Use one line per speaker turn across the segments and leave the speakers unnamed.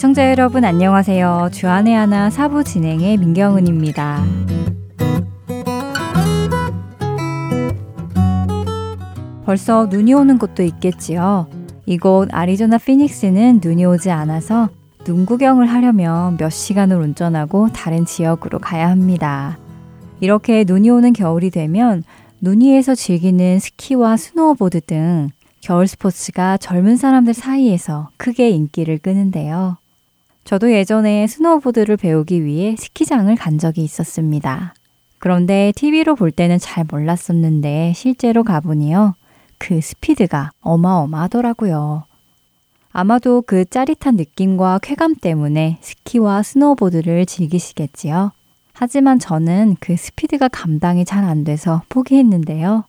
애청자 여러분 안녕하세요. 주 안의 하나 사부 진행의 민경은입니다. 벌써 눈이 오는 곳도 있겠지요. 이곳 아리조나 피닉스는 눈이 오지 않아서 눈 구경을 하려면 몇 시간을 운전하고 다른 지역으로 가야 합니다. 이렇게 눈이 오는 겨울이 되면 눈 위에서 즐기는 스키와 스노우보드 등 겨울 스포츠가 젊은 사람들 사이에서 크게 인기를 끄는데요. 저도 예전에 스노우보드를 배우기 위해 스키장을 간 적이 있었습니다. 그런데 TV로 볼 때는 잘 몰랐었는데 실제로 가보니요. 그 스피드가 어마어마하더라고요. 아마도 그 짜릿한 느낌과 쾌감 때문에 스키와 스노우보드를 즐기시겠지요. 하지만 저는 그 스피드가 감당이 잘 안 돼서 포기했는데요.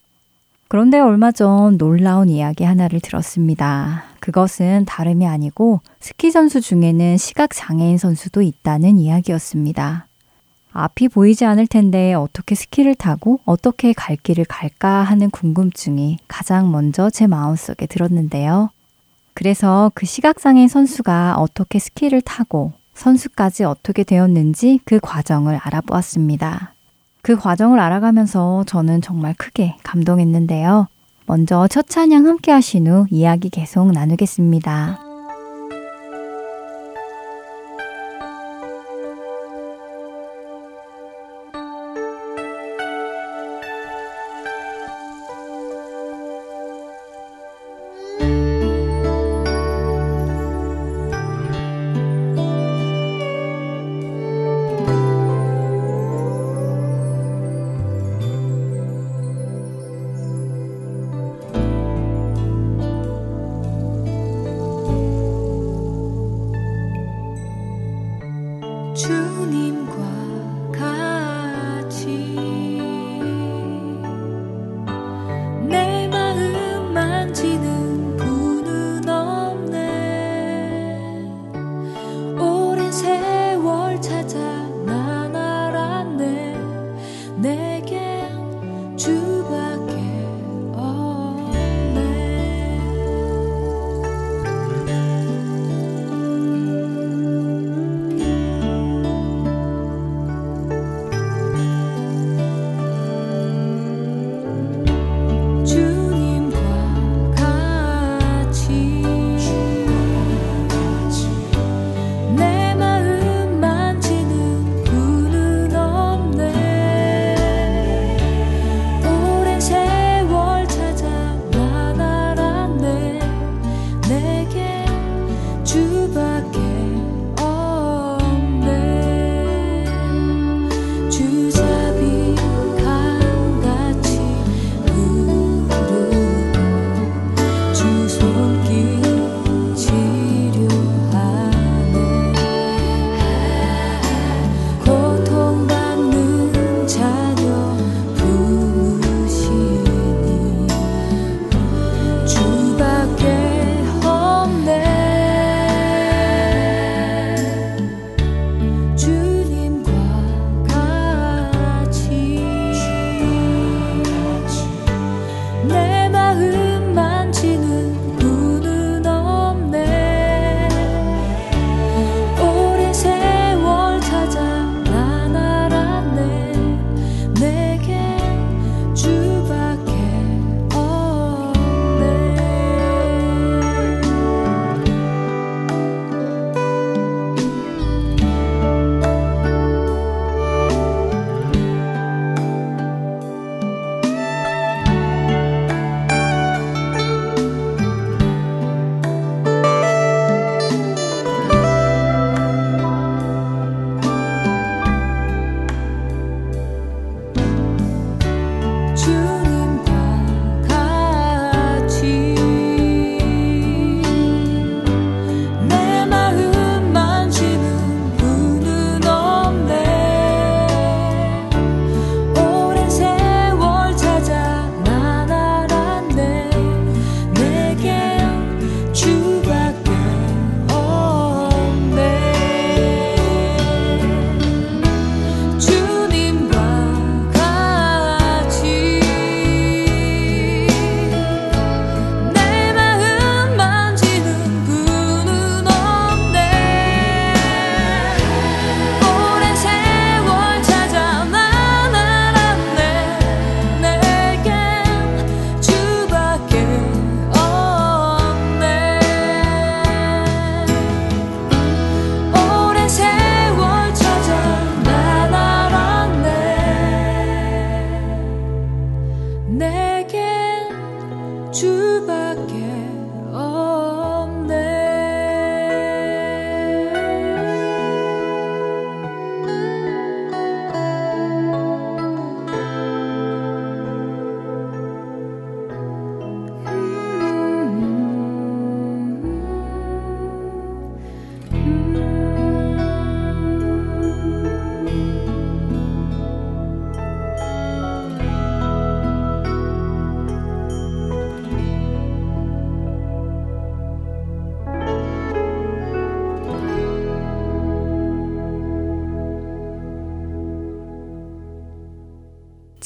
그런데 얼마 전 놀라운 이야기 하나를 들었습니다. 그것은 다름이 아니고 스키 선수 중에는 시각장애인 선수도 있다는 이야기였습니다. 앞이 보이지 않을 텐데 어떻게 스키를 타고 어떻게 갈 길을 갈까 하는 궁금증이 가장 먼저 제 마음속에 들었는데요. 그래서 그 시각장애인 선수가 어떻게 스키를 타고 선수까지 어떻게 되었는지 그 과정을 알아보았습니다. 그 과정을 알아가면서 저는 정말 크게 감동했는데요. 먼저 첫 찬양 함께 하신 후 이야기 계속 나누겠습니다.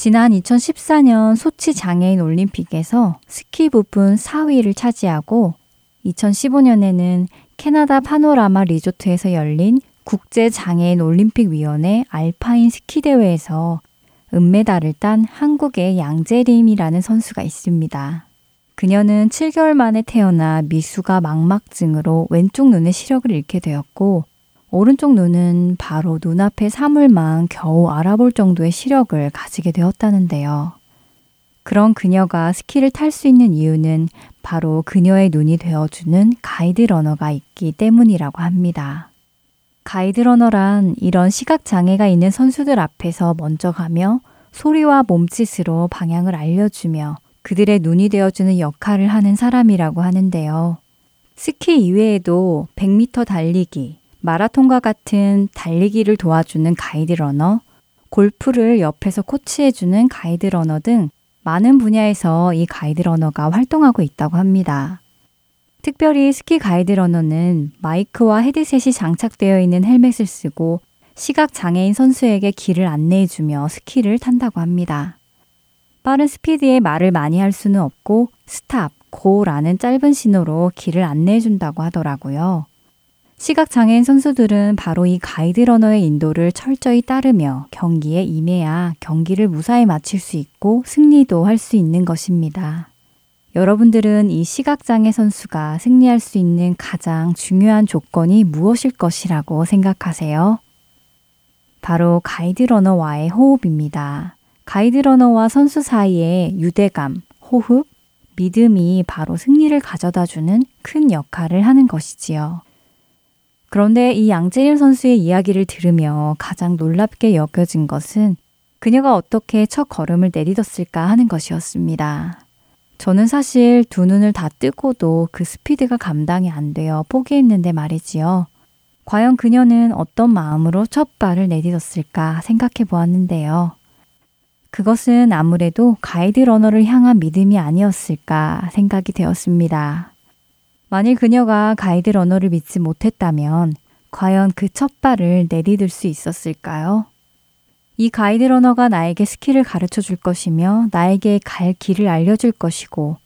지난 2014년 소치 장애인 올림픽에서 스키 부분 4위를 차지하고 2015년에는 캐나다 파노라마 리조트에서 열린 국제 장애인 올림픽 위원회 알파인 스키 대회에서 은메달을 딴 한국의 양재림이라는 선수가 있습니다. 그녀는 7개월 만에 태어나 미수가 망막증으로 왼쪽 눈의 시력을 잃게 되었고 오른쪽 눈은 바로 눈앞의 사물만 겨우 알아볼 정도의 시력을 가지게 되었다는데요. 그런 그녀가 스키를 탈 수 있는 이유는 바로 그녀의 눈이 되어주는 가이드 러너가 있기 때문이라고 합니다. 가이드 러너란 이런 시각장애가 있는 선수들 앞에서 먼저 가며 소리와 몸짓으로 방향을 알려주며 그들의 눈이 되어주는 역할을 하는 사람이라고 하는데요. 스키 이외에도 100m 달리기, 마라톤과 같은 달리기를 도와주는 가이드 러너, 골프를 옆에서 코치해주는 가이드 러너 등 많은 분야에서 이 가이드 러너가 활동하고 있다고 합니다. 특별히 스키 가이드 러너는 마이크와 헤드셋이 장착되어 있는 헬멧을 쓰고 시각 장애인 선수에게 길을 안내해주며 스키를 탄다고 합니다. 빠른 스피드에 말을 많이 할 수는 없고 stop, go라는 짧은 신호로 길을 안내해준다고 하더라고요. 시각장애인 선수들은 바로 이 가이드 러너의 인도를 철저히 따르며 경기에 임해야 경기를 무사히 마칠 수 있고 승리도 할 수 있는 것입니다. 여러분들은 이 시각장애 선수가 승리할 수 있는 가장 중요한 조건이 무엇일 것이라고 생각하세요? 바로 가이드 러너와의 호흡입니다. 가이드 러너와 선수 사이의 유대감, 호흡, 믿음이 바로 승리를 가져다 주는 큰 역할을 하는 것이지요. 그런데 이 양재일 선수의 이야기를 들으며 가장 놀랍게 여겨진 것은 그녀가 어떻게 첫 걸음을 내딛었을까 하는 것이었습니다. 저는 사실 두 눈을 다 뜨고도 그 스피드가 감당이 안 되어 포기했는데 말이지요. 과연 그녀는 어떤 마음으로 첫 발을 내딛었을까 생각해 보았는데요. 그것은 아무래도 가이드 러너를 향한 믿음이 아니었을까 생각이 되었습니다. 만일 그녀가 가이드 러너를 믿지 못했다면 과연 그 첫 발을 내디딜 수 있었을까요? 이 가이드 러너가 나에게 스키를 가르쳐 줄 것이며 나에게 갈 길을 알려줄 것이고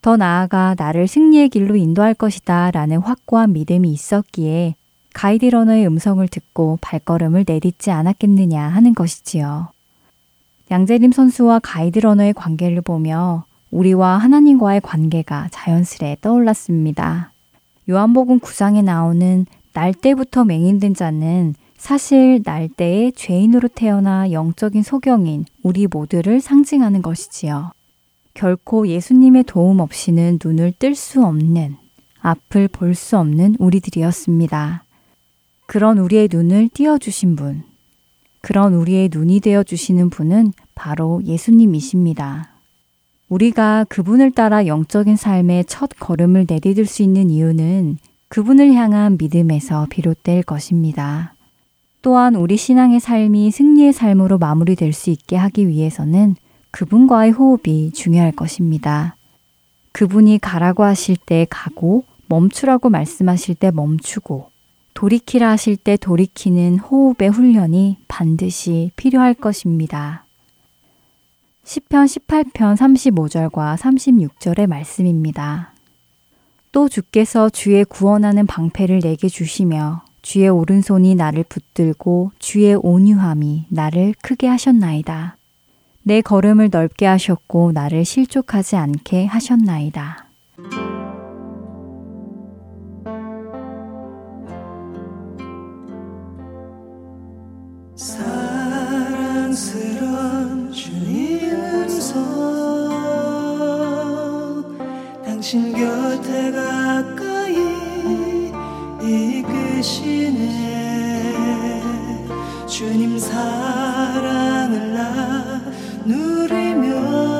더 나아가 나를 승리의 길로 인도할 것이다 라는 확고한 믿음이 있었기에 가이드 러너의 음성을 듣고 발걸음을 내딛지 않았겠느냐 하는 것이지요. 양재림 선수와 가이드 러너의 관계를 보며 우리와 하나님과의 관계가 자연스레 떠올랐습니다. 요한복음 9장에 나오는 날 때부터 맹인된 자는 사실 날 때에 죄인으로 태어나 영적인 소경인 우리 모두를 상징하는 것이지요. 결코 예수님의 도움 없이는 눈을 뜰 수 없는, 앞을 볼 수 없는 우리들이었습니다. 그런 우리의 눈을 띄워주신 분, 그런 우리의 눈이 되어주시는 분은 바로 예수님이십니다. 우리가 그분을 따라 영적인 삶의 첫 걸음을 내디딜 수 있는 이유는 그분을 향한 믿음에서 비롯될 것입니다. 또한 우리 신앙의 삶이 승리의 삶으로 마무리될 수 있게 하기 위해서는 그분과의 호흡이 중요할 것입니다. 그분이 가라고 하실 때 가고 멈추라고 말씀하실 때 멈추고 돌이키라 하실 때 돌이키는 호흡의 훈련이 반드시 필요할 것입니다. 10편 18편 35절과 36절의 말씀입니다. 또 주께서 주의 구원하는 방패를 내게 주시며 주의 오른손이 나를 붙들고 주의 온유함이 나를 크게 하셨나이다. 내 걸음을 넓게 하셨고 나를 실족하지 않게 하셨나이다.
당신 곁에 가까이 이끄시네. 주님 사랑을 나누리며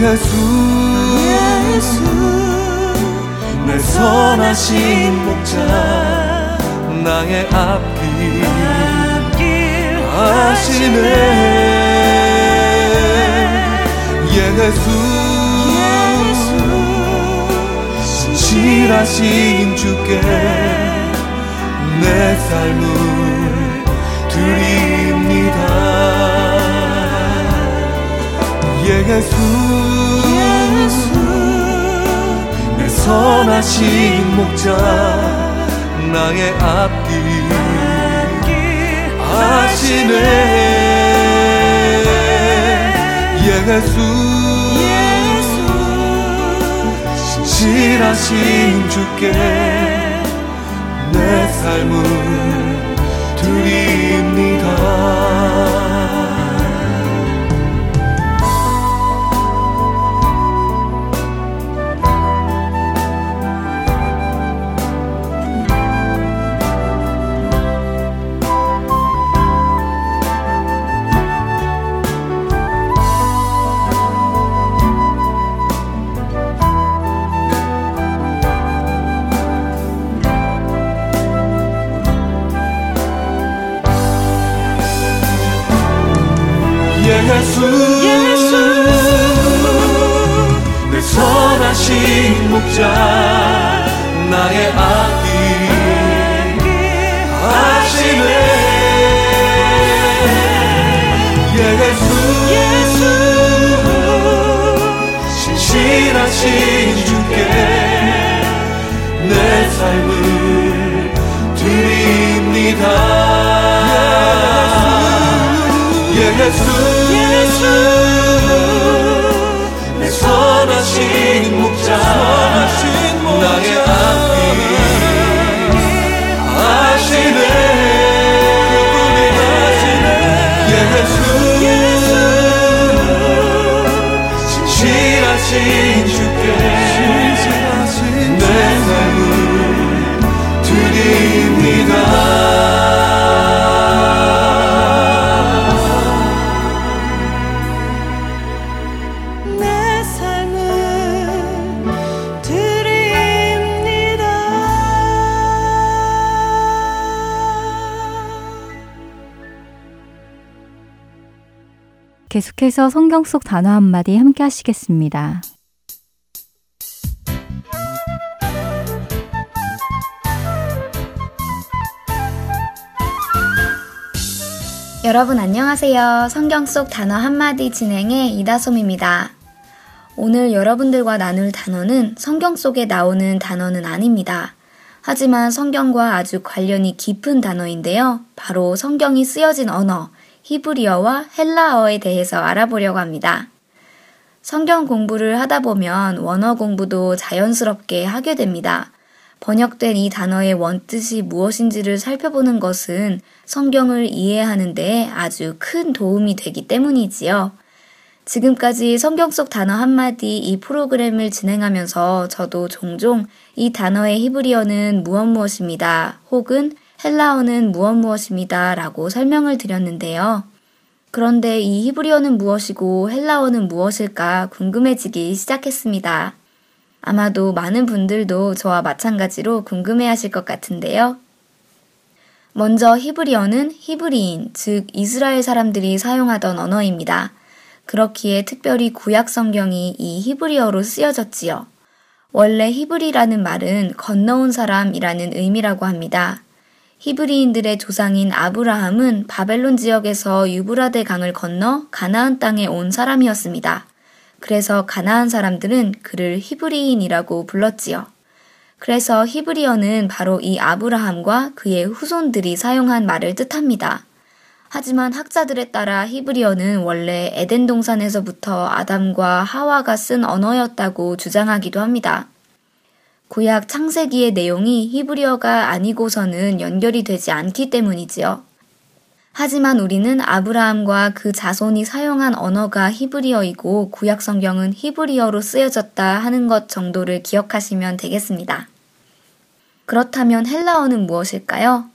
예수 예수 내 선하신 목자 나의 앞길 하시네. 예수 신실하신 주께 내 삶을 드립니다 예수. 선하신 목자 나의 앞길 하시네. 예수. 신실하신 주께 내 삶을 드립니다 선하신 목자 나의 앞길 하시네. 예수. 신실하신 주께 내 삶을 드립니다 예수 예수. 선하신 목자 나의 앞
계속해서 성경 속 단어 한마디 함께 하시겠습니다.
여러분 안녕하세요. 성경 속 단어 한마디 진행의 이다솜입니다. 오늘 여러분들과 나눌 단어는 성경 속에 나오는 단어는 아닙니다. 하지만 성경과 아주 관련이 깊은 단어인데요. 바로 성경이 쓰여진 언어, 히브리어와 헬라어에 대해서 알아보려고 합니다. 성경 공부를 하다 보면 원어 공부도 자연스럽게 하게 됩니다. 번역된 이 단어의 원뜻이 무엇인지를 살펴보는 것은 성경을 이해하는데 아주 큰 도움이 되기 때문이지요. 지금까지 성경 속 단어 한마디 이 프로그램을 진행하면서 저도 종종 이 단어의 히브리어는 무엇 무엇입니다. 혹은 헬라어는 무엇 무엇입니다. 라고 설명을 드렸는데요. 그런데 이 히브리어는 무엇이고 헬라어는 무엇일까 궁금해지기 시작했습니다. 아마도 많은 분들도 저와 마찬가지로 궁금해 하실 것 같은데요. 먼저 히브리어는 히브리인, 즉 이스라엘 사람들이 사용하던 언어입니다. 그렇기에 특별히 구약 성경이 이 히브리어로 쓰여졌지요. 원래 히브리라는 말은 건너온 사람이라는 의미라고 합니다. 히브리인들의 조상인 아브라함은 바벨론 지역에서 유브라데 강을 건너 가나안 땅에 온 사람이었습니다. 그래서 가나안 사람들은 그를 히브리인이라고 불렀지요. 그래서 히브리어는 바로 이 아브라함과 그의 후손들이 사용한 말을 뜻합니다. 하지만 학자들에 따라 히브리어는 원래 에덴 동산에서부터 아담과 하와가 쓴 언어였다고 주장하기도 합니다. 구약 창세기의 내용이 히브리어가 아니고서는 연결이 되지 않기 때문이지요. 하지만 우리는 아브라함과 그 자손이 사용한 언어가 히브리어이고 구약 성경은 히브리어로 쓰여졌다 하는 것 정도를 기억하시면 되겠습니다. 그렇다면 헬라어는 무엇일까요?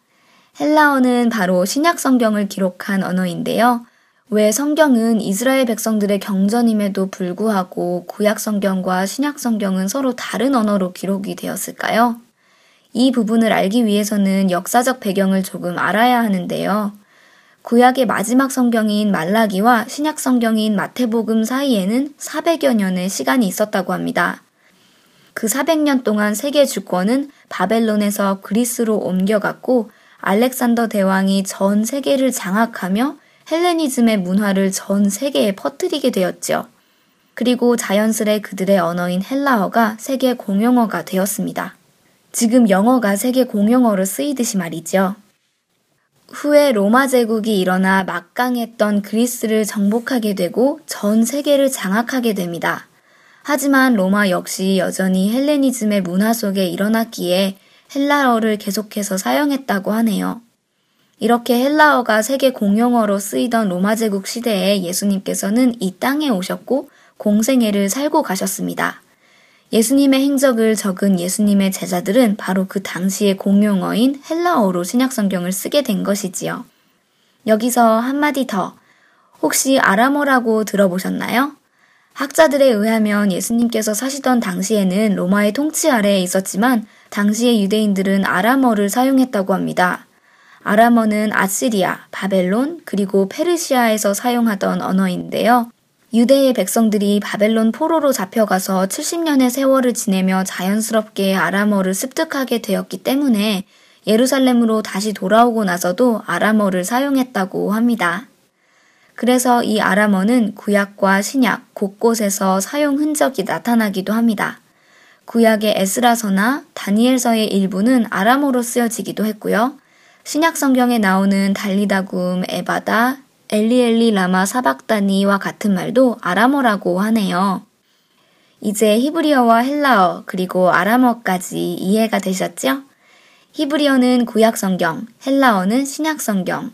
헬라어는 바로 신약 성경을 기록한 언어인데요. 왜 성경은 이스라엘 백성들의 경전임에도 불구하고 구약 성경과 신약 성경은 서로 다른 언어로 기록이 되었을까요? 이 부분을 알기 위해서는 역사적 배경을 조금 알아야 하는데요. 구약의 마지막 성경인 말라기와 신약 성경인 마태복음 사이에는 400여 년의 시간이 있었다고 합니다. 그 400년 동안 세계 주권은 바벨론에서 그리스로 옮겨갔고 알렉산더 대왕이 전 세계를 장악하며 헬레니즘의 문화를 전 세계에 퍼뜨리게 되었죠. 그리고 자연스레 그들의 언어인 헬라어가 세계 공용어가 되었습니다. 지금 영어가 세계 공용어로 쓰이듯이 말이죠. 후에 로마 제국이 일어나 막강했던 그리스를 정복하게 되고 전 세계를 장악하게 됩니다. 하지만 로마 역시 여전히 헬레니즘의 문화 속에 일어났기에 헬라어를 계속해서 사용했다고 하네요. 이렇게 헬라어가 세계 공용어로 쓰이던 로마 제국 시대에 예수님께서는 이 땅에 오셨고 공생애를 살고 가셨습니다. 예수님의 행적을 적은 예수님의 제자들은 바로 그 당시의 공용어인 헬라어로 신약성경을 쓰게 된 것이지요. 여기서 한마디 더. 혹시 아람어라고 들어보셨나요? 학자들에 의하면 예수님께서 사시던 당시에는 로마의 통치 아래에 있었지만 당시의 유대인들은 아람어를 사용했다고 합니다. 아람어는 아시리아, 바벨론, 그리고 페르시아에서 사용하던 언어인데요. 유대의 백성들이 바벨론 포로로 잡혀가서 70년의 세월을 지내며 자연스럽게 아람어를 습득하게 되었기 때문에 예루살렘으로 다시 돌아오고 나서도 아람어를 사용했다고 합니다. 그래서 이 아람어는 구약과 신약 곳곳에서 사용 흔적이 나타나기도 합니다. 구약의 에스라서나 다니엘서의 일부는 아람어로 쓰여지기도 했고요. 신약 성경에 나오는 달리다굼, 에바다, 엘리엘리 라마 사박다니와 같은 말도 아람어라고 하네요. 이제 히브리어와 헬라어 그리고 아람어까지 이해가 되셨죠? 히브리어는 구약 성경, 헬라어는 신약 성경,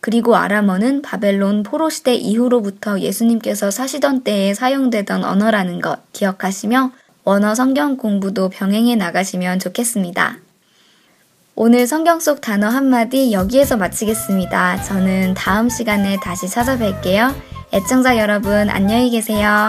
그리고 아람어는 바벨론 포로 시대 이후로부터 예수님께서 사시던 때에 사용되던 언어라는 것 기억하시며 원어 성경 공부도 병행해 나가시면 좋겠습니다. 오늘 성경 속 단어 한마디 여기에서 마치겠습니다. 저는 다음 시간에 다시 찾아뵐게요. 애청자 여러분, 안녕히 계세요.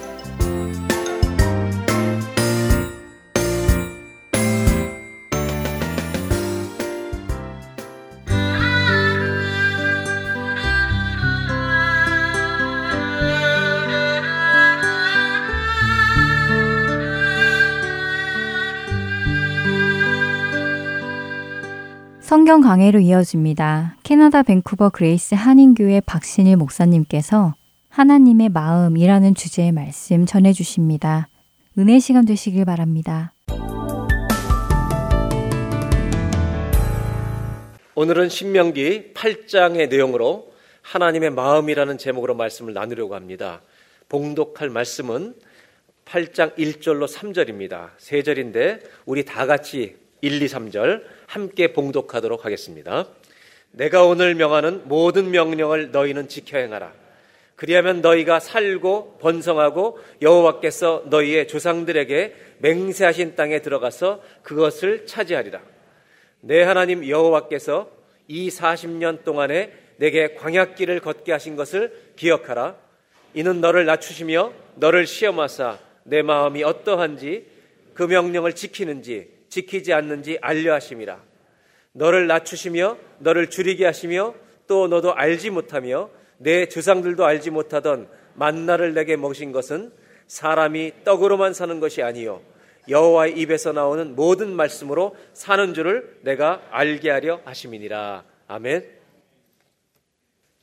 성경 강해로 이어집니다. 캐나다 밴쿠버 그레이스 한인교회 박신일 목사님께서 하나님의 마음이라는 주제의 말씀 전해 주십니다. 은혜 시간 되시길 바랍니다.
오늘은 신명기 8장의 내용으로 하나님의 마음이라는 제목으로 말씀을 나누려고 합니다. 봉독할 말씀은 8장 1절로 3절입니다. 세 절인데 우리 다 같이 1, 2, 3절 함께 봉독하도록 하겠습니다. 내가 오늘 명하는 모든 명령을 너희는 지켜 행하라. 그리하면 너희가 살고 번성하고 여호와께서 너희의 조상들에게 맹세하신 땅에 들어가서 그것을 차지하리라. 내 하나님 여호와께서 이 40년 동안에 내게 광약길을 걷게 하신 것을 기억하라. 이는 너를 낮추시며 너를 시험하사 내 마음이 어떠한지 그 명령을 지키는지 지키지 않는지 알려 하심이라. 너를 낮추시며 너를 줄이게 하시며 또 너도 알지 못하며 내 조상들도 알지 못하던 만나를 내게 먹으신 것은 사람이 떡으로만 사는 것이 아니요 여호와의 입에서 나오는 모든 말씀으로 사는 줄을 내가 알게 하려 하심이니라. 아멘.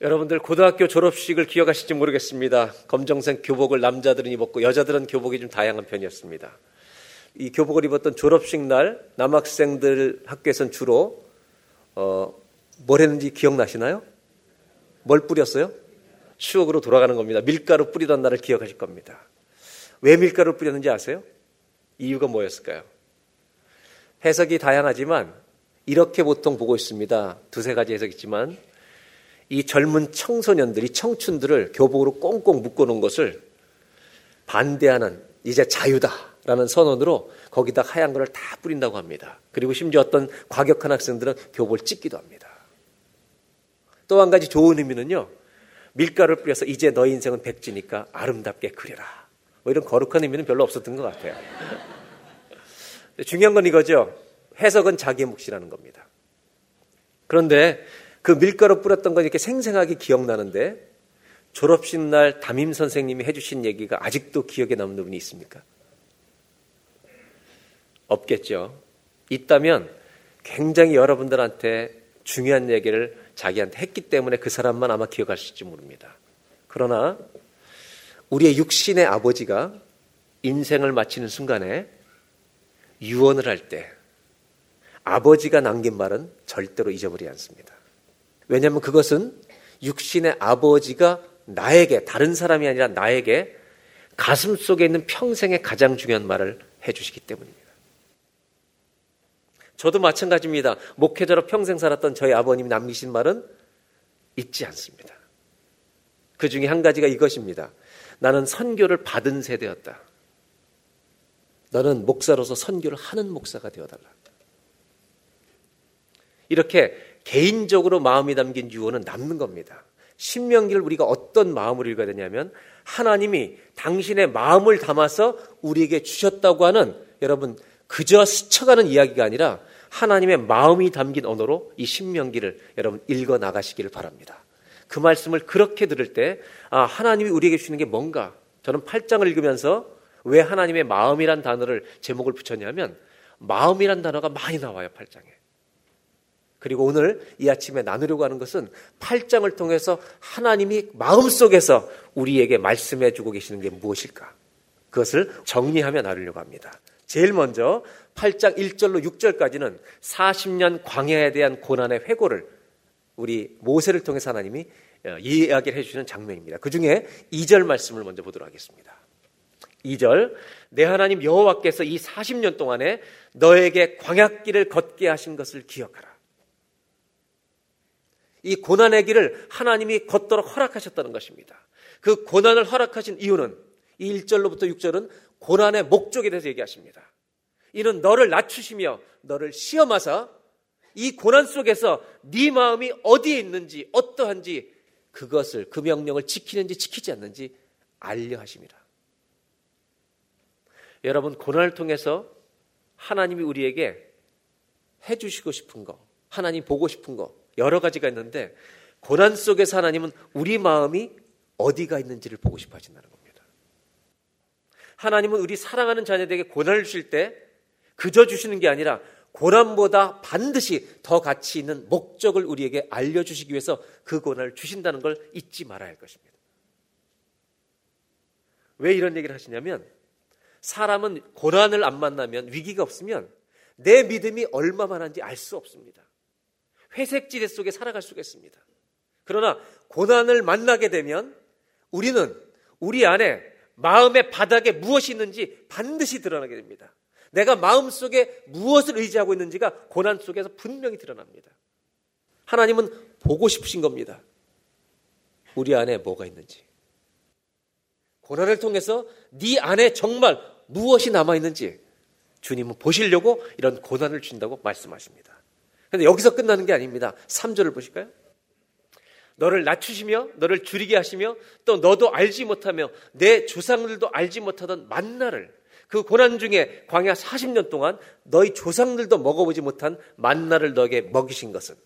여러분들 고등학교 졸업식을 기억하실지 모르겠습니다. 검정색 교복을 남자들은 입었고 여자들은 교복이 좀 다양한 편이었습니다. 이 교복을 입었던 졸업식 날 남학생들 학교에서는 주로 어, 뭘 했는지 기억나시나요? 뭘 뿌렸어요? 추억으로 돌아가는 겁니다. 밀가루 뿌리던 날을 기억하실 겁니다. 왜 밀가루 뿌렸는지 아세요? 이유가 뭐였을까요? 해석이 다양하지만 이렇게 보통 보고 있습니다. 두세 가지 해석이 있지만 이 젊은 청소년들 이 청춘들을 교복으로 꽁꽁 묶어놓은 것을 반대하는 이제 자유다. 라는 선언으로 거기다 하얀 거를 다 뿌린다고 합니다. 그리고 심지어 어떤 과격한 학생들은 교복을 찢기도 합니다. 또 한 가지 좋은 의미는요. 밀가루를 뿌려서 이제 너희 인생은 백지니까 아름답게 그려라. 뭐 이런 거룩한 의미는 별로 없었던 것 같아요. 중요한 건 이거죠. 해석은 자기 몫이라는 겁니다. 그런데 그 밀가루 뿌렸던 건 이렇게 생생하게 기억나는데 졸업식 날 담임 선생님이 해주신 얘기가 아직도 기억에 남는 부분이 있습니까? 없겠죠. 있다면 굉장히 여러분들한테 중요한 얘기를 자기한테 했기 때문에 그 사람만 아마 기억하실지 모릅니다. 그러나 우리의 육신의 아버지가 인생을 마치는 순간에 유언을 할 때 아버지가 남긴 말은 절대로 잊어버리지 않습니다. 왜냐하면 그것은 육신의 아버지가 나에게 다른 사람이 아니라 나에게 가슴 속에 있는 평생의 가장 중요한 말을 해주시기 때문입니다. 저도 마찬가지입니다. 목회자로 평생 살았던 저희 아버님이 남기신 말은 잊지 않습니다. 그 중에 한 가지가 이것입니다. 나는 선교를 받은 세대였다. 너는 목사로서 선교를 하는 목사가 되어달라. 이렇게 개인적으로 마음이 담긴 유언은 남는 겁니다. 신명기를 우리가 어떤 마음으로 읽어야 되냐면 하나님이 당신의 마음을 담아서 우리에게 주셨다고 하는 여러분 그저 스쳐가는 이야기가 아니라 하나님의 마음이 담긴 언어로 이 신명기를 여러분 읽어 나가시기를 바랍니다. 그 말씀을 그렇게 들을 때, 아, 하나님이 우리에게 주시는 게 뭔가? 저는 8장을 읽으면서 왜 하나님의 마음이란 단어를 제목을 붙였냐면 마음이란 단어가 많이 나와요, 8장에. 그리고 오늘 이 아침에 나누려고 하는 것은 8장을 통해서 하나님이 마음속에서 우리에게 말씀해 주고 계시는 게 무엇일까? 그것을 정리하며 나누려고 합니다. 제일 먼저 8장 1절로 6절까지는 40년 광야에 대한 고난의 회고를 우리 모세를 통해서 하나님이 어, 이야기를 해주시는 장면입니다. 그 중에 2절 말씀을 먼저 보도록 하겠습니다. 2절 내 하나님 여호와께서 이 40년 동안에 너에게 광약길을 걷게 하신 것을 기억하라. 이 고난의 길을 하나님이 걷도록 허락하셨다는 것입니다. 그 고난을 허락하신 이유는 이 1절로부터 6절은 고난의 목적에 대해서 얘기하십니다. 이는 너를 낮추시며 너를 시험하사 이 고난 속에서 네 마음이 어디에 있는지 어떠한지 그것을 그 명령을 지키는지 지키지 않는지 알려 하십니다. 여러분 고난을 통해서 하나님이 우리에게 해 주시고 싶은 거, 하나님 보고 싶은 거 여러 가지가 있는데 고난 속에서 하나님은 우리 마음이 어디가 있는지를 보고 싶어 하신다는 겁니다. 하나님은 우리 사랑하는 자녀들에게 고난을 주실 때 그저 주시는 게 아니라 고난보다 반드시 더 가치 있는 목적을 우리에게 알려주시기 위해서 그 고난을 주신다는 걸 잊지 말아야 할 것입니다. 왜 이런 얘기를 하시냐면 사람은 고난을 안 만나면 위기가 없으면 내 믿음이 얼마만한지 알 수 없습니다. 회색지대 속에 살아갈 수가 있습니다. 그러나 고난을 만나게 되면 우리는 우리 안에 마음의 바닥에 무엇이 있는지 반드시 드러나게 됩니다. 내가 마음 속에 무엇을 의지하고 있는지가 고난 속에서 분명히 드러납니다. 하나님은 보고 싶으신 겁니다. 우리 안에 뭐가 있는지. 고난을 통해서 네 안에 정말 무엇이 남아 있는지 주님은 보시려고 이런 고난을 주신다고 말씀하십니다. 그런데 여기서 끝나는 게 아닙니다. 3절을 보실까요? 너를 낮추시며 너를 줄이게 하시며 또 너도 알지 못하며 내 조상들도 알지 못하던 만나를 그 고난 중에 광야 40년 동안 너희 조상들도 먹어보지 못한 만나를 너에게 먹이신 것은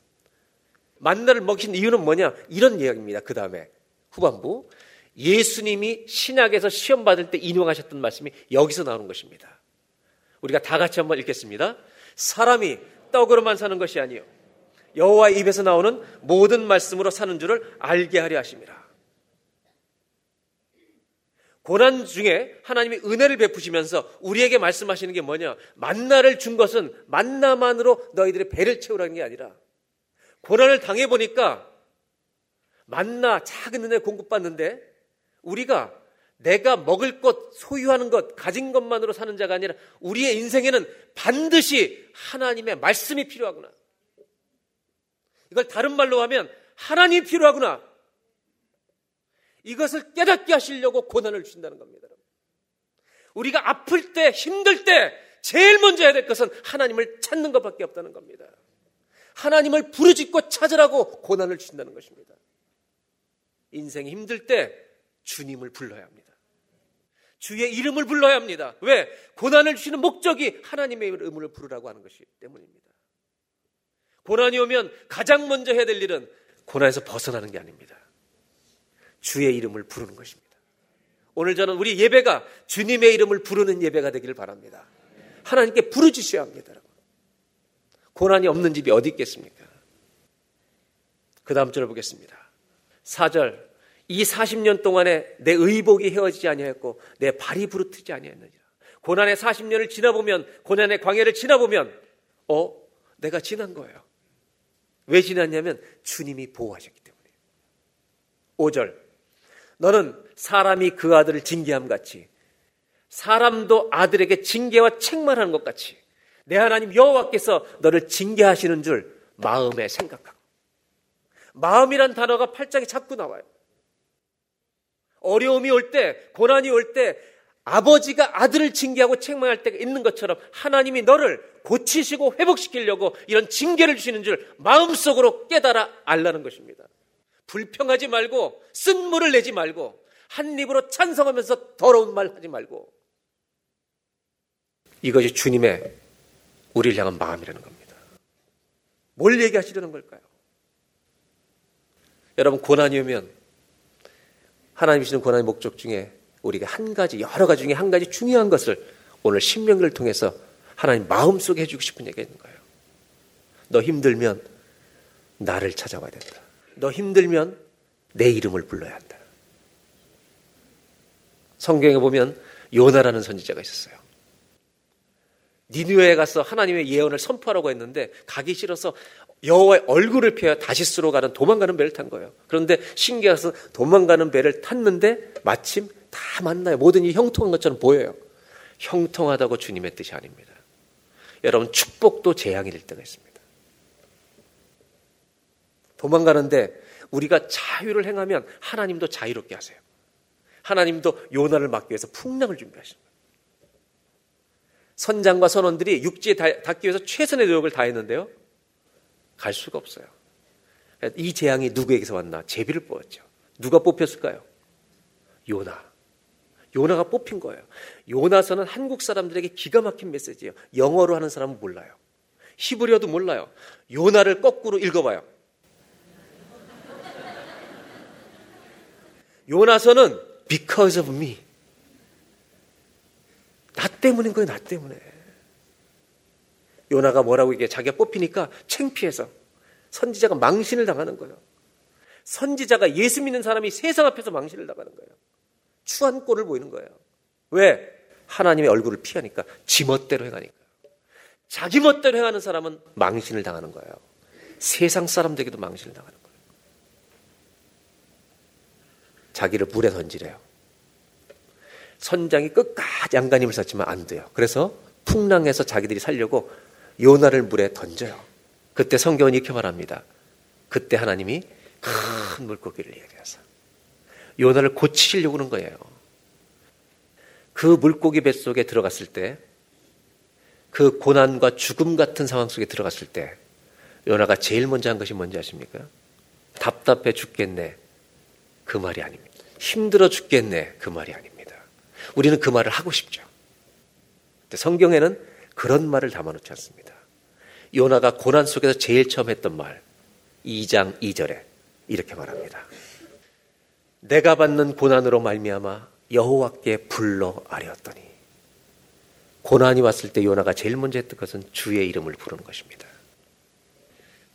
만나를 먹이신 이유는 뭐냐? 이런 이야기입니다. 그 다음에 후반부 예수님이 신약에서 시험 받을 때 인용하셨던 말씀이 여기서 나오는 것입니다. 우리가 다 같이 한번 읽겠습니다. 사람이 떡으로만 사는 것이 아니요 여호와 입에서 나오는 모든 말씀으로 사는 줄을 알게 하려 하십니다. 고난 중에 하나님이 은혜를 베푸시면서 우리에게 말씀하시는 게 뭐냐? 만나를 준 것은 만나만으로 너희들의 배를 채우라는 게 아니라 고난을 당해 보니까 만나 작은 은혜 공급받는데 우리가 내가 먹을 것, 소유하는 것, 가진 것만으로 사는 자가 아니라 우리의 인생에는 반드시 하나님의 말씀이 필요하구나. 이걸 다른 말로 하면 하나님이 필요하구나. 이것을 깨닫게 하시려고 고난을 주신다는 겁니다. 우리가 아플 때, 힘들 때, 제일 먼저 해야 될 것은 하나님을 찾는 것밖에 없다는 겁니다. 하나님을 부르짖고 찾으라고 고난을 주신다는 것입니다. 인생이 힘들 때 주님을 불러야 합니다. 주의 이름을 불러야 합니다. 왜? 고난을 주시는 목적이 하나님의 이름을 부르라고 하는 것이 때문입니다. 고난이 오면 가장 먼저 해야 될 일은 고난에서 벗어나는 게 아닙니다. 주의 이름을 부르는 것입니다. 오늘 저는 우리 예배가 주님의 이름을 부르는 예배가 되기를 바랍니다. 하나님께 부르주셔야 합니다. 고난이 없는 집이 어디 있겠습니까? 그 다음 절을 보겠습니다. 4절. 이 40년 동안에 내 의복이 헤어지지 아니하였고 내 발이 부르트지 아니하였느니라. 고난의 40년을 지나보면 고난의 광해를 지나보면 어 내가 지난 거예요. 왜 지났냐면 주님이 보호하셨기 때문에. 5절 너는 사람이 그 아들을 징계함 같이 사람도 아들에게 징계와 책망하는 것 같이 내 하나님 여호와께서 너를 징계하시는 줄 마음에 생각하고 마음이란 단어가 팔장에 자꾸 나와요. 어려움이 올 때, 고난이 올 때 아버지가 아들을 징계하고 책망할 때가 있는 것처럼 하나님이 너를 고치시고 회복시키려고 이런 징계를 주시는 줄 마음속으로 깨달아 알라는 것입니다. 불평하지 말고 쓴물을 내지 말고 한 입으로 찬성하면서 더러운 말 하지 말고 이것이 주님의 우리를 향한 마음이라는 겁니다. 뭘 얘기하시려는 걸까요? 여러분 고난이 오면 하나님 주시는 고난의 목적 중에 우리가 한 가지 여러 가지 중에 한 가지 중요한 것을 오늘 신명기를 통해서 하나님 마음속에 해주고 싶은 얘기가 있는 거예요. 너 힘들면 나를 찾아와야 된다. 너 힘들면 내 이름을 불러야 한다. 성경에 보면 요나라는 선지자가 있었어요. 니누에 가서 하나님의 예언을 선포하라고 했는데 가기 싫어서 여호와의 얼굴을 피해 다시스로 가는 도망가는 배를 탄 거예요. 그런데 신기해서 도망가는 배를 탔는데 마침 다 만나요. 모든 이 형통한 것처럼 보여요. 형통하다고 주님의 뜻이 아닙니다. 여러분 축복도 재앙이 될 때가 있습니다. 도망가는데 우리가 자유를 행하면 하나님도 자유롭게 하세요. 하나님도 요나를 막기 위해서 풍랑을 준비하십니다. 선장과 선원들이 육지에 닿기 위해서 최선의 노력을 다했는데요. 갈 수가 없어요. 이 재앙이 누구에게서 왔나? 제비를 뽑았죠. 누가 뽑혔을까요? 요나. 요나가 뽑힌 거예요. 요나서는 한국 사람들에게 기가 막힌 메시지예요. 영어로 하는 사람은 몰라요. 히브리어도 몰라요. 요나를 거꾸로 읽어봐요. 요나서는 because of me. 나 때문인 거예요, 나 때문에. 요나가 뭐라고 이게 자기가 뽑히니까 창피해서 선지자가 망신을 당하는 거예요. 선지자가 예수 믿는 사람이 세상 앞에서 망신을 당하는 거예요. 추한 꼴을 보이는 거예요. 왜? 하나님의 얼굴을 피하니까 지 멋대로 행하니까. 자기 멋대로 행하는 사람은 망신을 당하는 거예요. 세상 사람들에게도 망신을 당하는 거예요. 자기를 물에 던지래요. 선장이 끝까지 양간힘을 썼지만 안 돼요. 그래서 풍랑에서 자기들이 살려고 요나를 물에 던져요. 그때 성경은 이렇게 말합니다. 그때 하나님이 큰 물고기를 얘기해서 요 나를 고치시려고 하는 거예요. 그 물고기 뱃속에 들어갔을 때, 그 고난과 죽음 같은 상황 속에 들어갔을 때, 요나가 제일 먼저 한 것이 뭔지 아십니까? 답답해 죽겠네. 그 말이 아닙니다. 힘들어 죽겠네. 그 말이 아닙니다. 우리는 그 말을 하고 싶죠. 성경에는 그런 말을 담아놓지 않습니다. 요나가 고난 속에서 제일 처음 했던 말, 2장 2절에 이렇게 말합니다. 내가 받는 고난으로 말미암아 여호와께 불러 아뢰었더니 고난이 왔을 때 요나가 제일 먼저 했던 것은 주의 이름을 부르는 것입니다.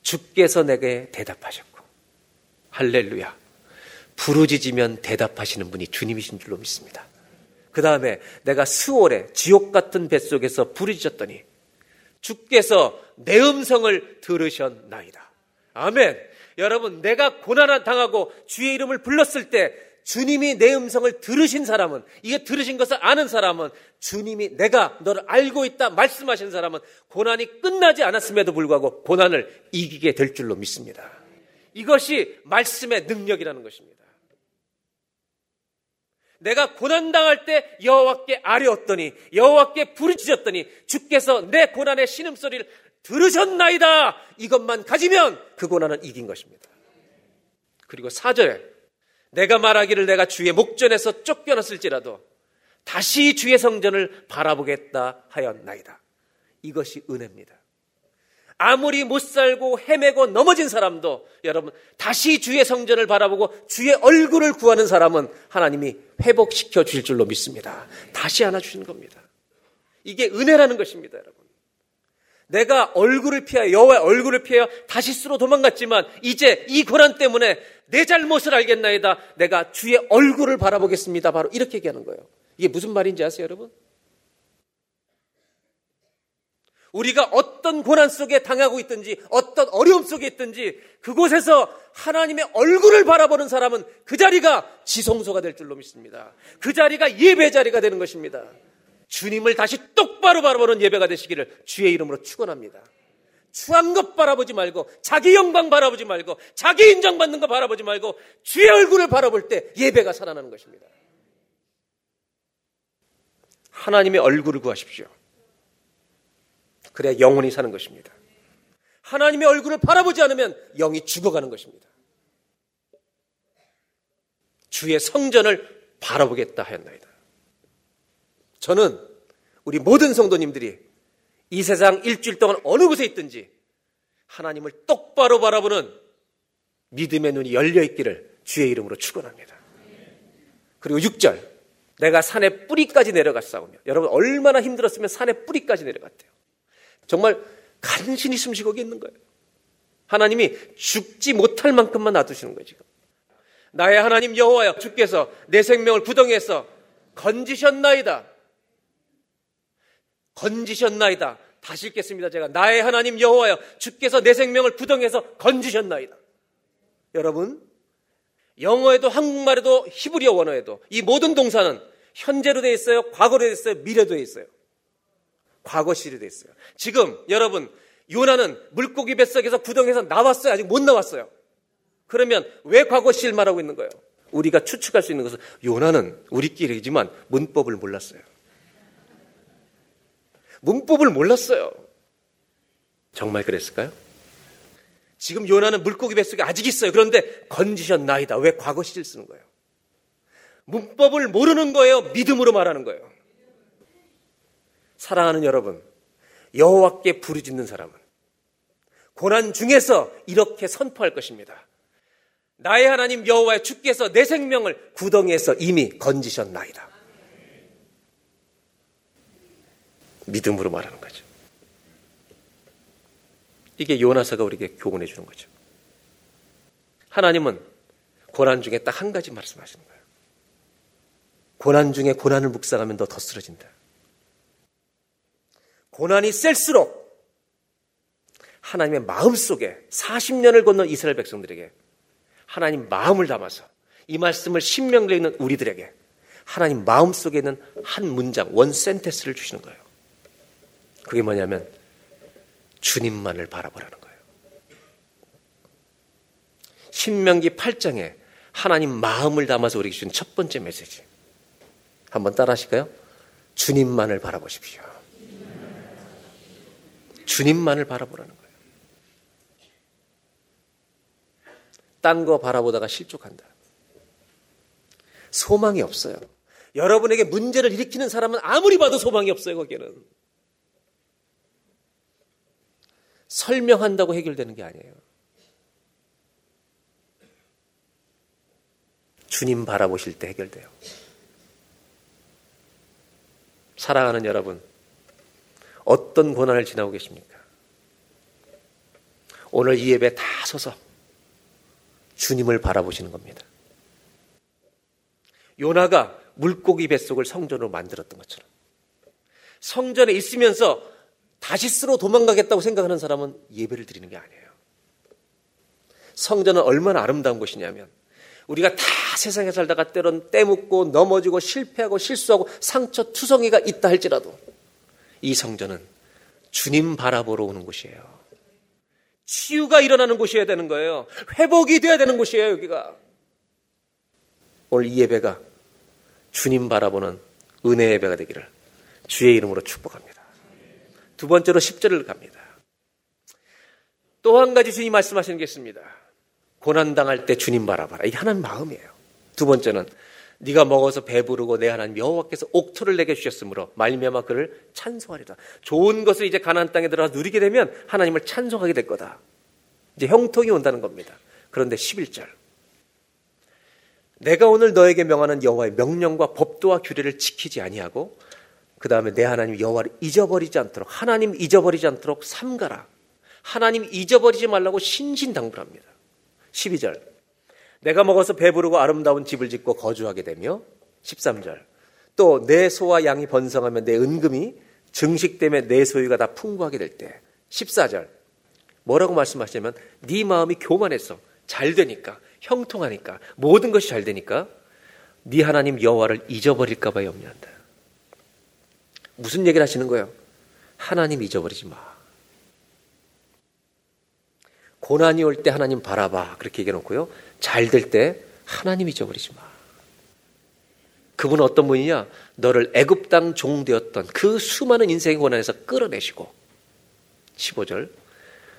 주께서 내게 대답하셨고 할렐루야. 부르짖으면 대답하시는 분이 주님이신 줄로 믿습니다. 그 다음에 내가 스월에 지옥 같은 뱃속에서 부르짖었더니 주께서 내 음성을 들으셨나이다. 아멘. 여러분, 내가 고난을 당하고 주의 이름을 불렀을 때 주님이 내 음성을 들으신 사람은, 이게 들으신 것을 아는 사람은 주님이 내가 너를 알고 있다 말씀하신 사람은 고난이 끝나지 않았음에도 불구하고 고난을 이기게 될 줄로 믿습니다. 이것이 말씀의 능력이라는 것입니다. 내가 고난 당할 때 여호와께 아뢰었더니 여호와께 부르짖었더니 주께서 내 고난의 신음소리를 들으셨나이다. 이것만 가지면 그 고난은 이긴 것입니다. 그리고 사절에 내가 말하기를 내가 주의 목전에서 쫓겨났을지라도 다시 주의 성전을 바라보겠다 하였나이다. 이것이 은혜입니다. 아무리 못 살고 헤매고 넘어진 사람도 여러분 다시 주의 성전을 바라보고 주의 얼굴을 구하는 사람은 하나님이 회복시켜 주실 줄로 믿습니다. 다시 안아 주시는 겁니다. 이게 은혜라는 것입니다, 여러분. 내가 얼굴을 피하여 여호와의 얼굴을 피하여 다시스로 도망갔지만 이제 이 고난 때문에 내 잘못을 알겠나이다. 내가 주의 얼굴을 바라보겠습니다. 바로 이렇게 얘기하는 거예요. 이게 무슨 말인지 아세요, 여러분? 우리가 어떤 고난 속에 당하고 있든지 어떤 어려움 속에 있든지 그곳에서 하나님의 얼굴을 바라보는 사람은 그 자리가 지성소가 될 줄로 믿습니다. 그 자리가 예배 자리가 되는 것입니다. 주님을 다시 똑바로 바라보는 예배가 되시기를 주의 이름으로 축원합니다. 추한 것 바라보지 말고 자기 영광 바라보지 말고 자기 인정받는 거 바라보지 말고 주의 얼굴을 바라볼 때 예배가 살아나는 것입니다. 하나님의 얼굴을 구하십시오. 그래야 영혼이 사는 것입니다. 하나님의 얼굴을 바라보지 않으면 영이 죽어가는 것입니다. 주의 성전을 바라보겠다 하였나이다. 저는 우리 모든 성도님들이 이 세상 일주일 동안 어느 곳에 있든지 하나님을 똑바로 바라보는 믿음의 눈이 열려 있기를 주의 이름으로 축원합니다. 그리고 6절 내가 산의 뿌리까지 내려갔사오며 여러분 얼마나 힘들었으면 산의 뿌리까지 내려갔대요. 정말 간신히 숨쉬고 있는 거예요. 하나님이 죽지 못할 만큼만 놔두시는 거예요, 지금. 나의 하나님 여호와여 주께서 내 생명을 구덩이에서 건지셨나이다. 건지셨나이다. 다시 읽겠습니다. 제가 나의 하나님 여호와여 주께서 내 생명을 구덩이에서 건지셨나이다. 여러분 영어에도 한국말에도 히브리어 원어에도 이 모든 동사는 현재로 되어 있어요. 과거로 되어 있어요. 미래로 되어 있어요. 과거 시로 되어 있어요. 지금 여러분 요나는 물고기 뱃속에서 구덩이에서 나왔어요. 아직 못 나왔어요. 그러면 왜 과거 시를 말하고 있는 거예요? 우리가 추측할 수 있는 것은 요나는 우리끼리지만 문법을 몰랐어요. 문법을 몰랐어요. 정말 그랬을까요? 지금 요나는 물고기 뱃속에 아직 있어요. 그런데 건지셨나이다. 왜 과거 시를 쓰는 거예요? 문법을 모르는 거예요. 믿음으로 말하는 거예요. 사랑하는 여러분, 여호와께 부르짖는 사람은 고난 중에서 이렇게 선포할 것입니다. 나의 하나님 여호와의 주께서 내 생명을 구덩이에서 이미 건지셨나이다. 믿음으로 말하는 거죠. 이게 요나서가 우리에게 교훈해 주는 거죠. 하나님은 고난 중에 딱 한 가지 말씀하시는 거예요. 고난 중에 고난을 묵상하면 너 더 쓰러진다. 고난이 셀수록 하나님의 마음 속에 40년을 건넌 이스라엘 백성들에게 하나님 마음을 담아서 이 말씀을 신명기에 있는 우리들에게 하나님 마음 속에 있는 한 문장, 원 센테스를 주시는 거예요. 그게 뭐냐면 주님만을 바라보라는 거예요. 신명기 8장에 하나님 마음을 담아서 우리에게 주신 첫 번째 메시지. 한번 따라 하실까요? 주님만을 바라보십시오. 주님만을 바라보라는 거예요. 딴 거 바라보다가 실족한다. 소망이 없어요. 여러분에게 문제를 일으키는 사람은 아무리 봐도 소망이 없어요, 거기에는. 설명한다고 해결되는 게 아니에요. 주님 바라보실 때 해결돼요. 사랑하는 여러분, 어떤 고난을 지나고 계십니까? 오늘 이 예배 다 서서 주님을 바라보시는 겁니다. 요나가 물고기 뱃속을 성전으로 만들었던 것처럼 성전에 있으면서 다시스로 도망가겠다고 생각하는 사람은 예배를 드리는 게 아니에요. 성전은 얼마나 아름다운 곳이냐면 우리가 다 세상에 살다가 때론 때묻고 넘어지고 실패하고 실수하고 상처 투성이가 있다 할지라도 이 성전은 주님 바라보러 오는 곳이에요. 치유가 일어나는 곳이어야 되는 거예요. 회복이 돼야 되는 곳이에요, 여기가. 오늘 이 예배가 주님 바라보는 은혜 예배가 되기를 주의 이름으로 축복합니다. 두 번째로 10절을 갑니다. 또 한 가지 주님 말씀하시는 게 있습니다. 고난당할 때 주님 바라봐라. 이게 하나님 마음이에요. 두 번째는 네가 먹어서 배부르고 내 하나님 여호와께서 옥토를 내게 주셨으므로 말미암아 그를 찬송하리라. 좋은 것을 이제 가나안 땅에 들어가 누리게 되면 하나님을 찬송하게 될 거다. 이제 형통이 온다는 겁니다. 그런데 11절. 내가 오늘 너에게 명하는 여호와의 명령과 법도와 규례를 지키지 아니하고 그 다음에 내 하나님 여호와를 잊어버리지 않도록 하나님 잊어버리지 않도록 삼가라. 하나님 잊어버리지 말라고 신신당부합니다. 12절. 내가 먹어서 배부르고 아름다운 집을 짓고 거주하게 되며 13절. 또 내 소와 양이 번성하면 내 은금이 증식 때문에 내 소유가 다 풍부하게 될 때. 14절. 뭐라고 말씀하시냐면 네 마음이 교만해서 잘 되니까 형통하니까 모든 것이 잘 되니까 네 하나님 여호와를 잊어버릴까 봐 염려한다. 무슨 얘기를 하시는 거예요? 하나님 잊어버리지 마. 고난이 올 때 하나님 바라봐. 그렇게 얘기해 놓고요. 잘 될 때 하나님 잊어버리지 마. 그분은 어떤 분이냐? 너를 애굽 땅 종되었던 그 수많은 인생의 고난에서 끌어내시고 15절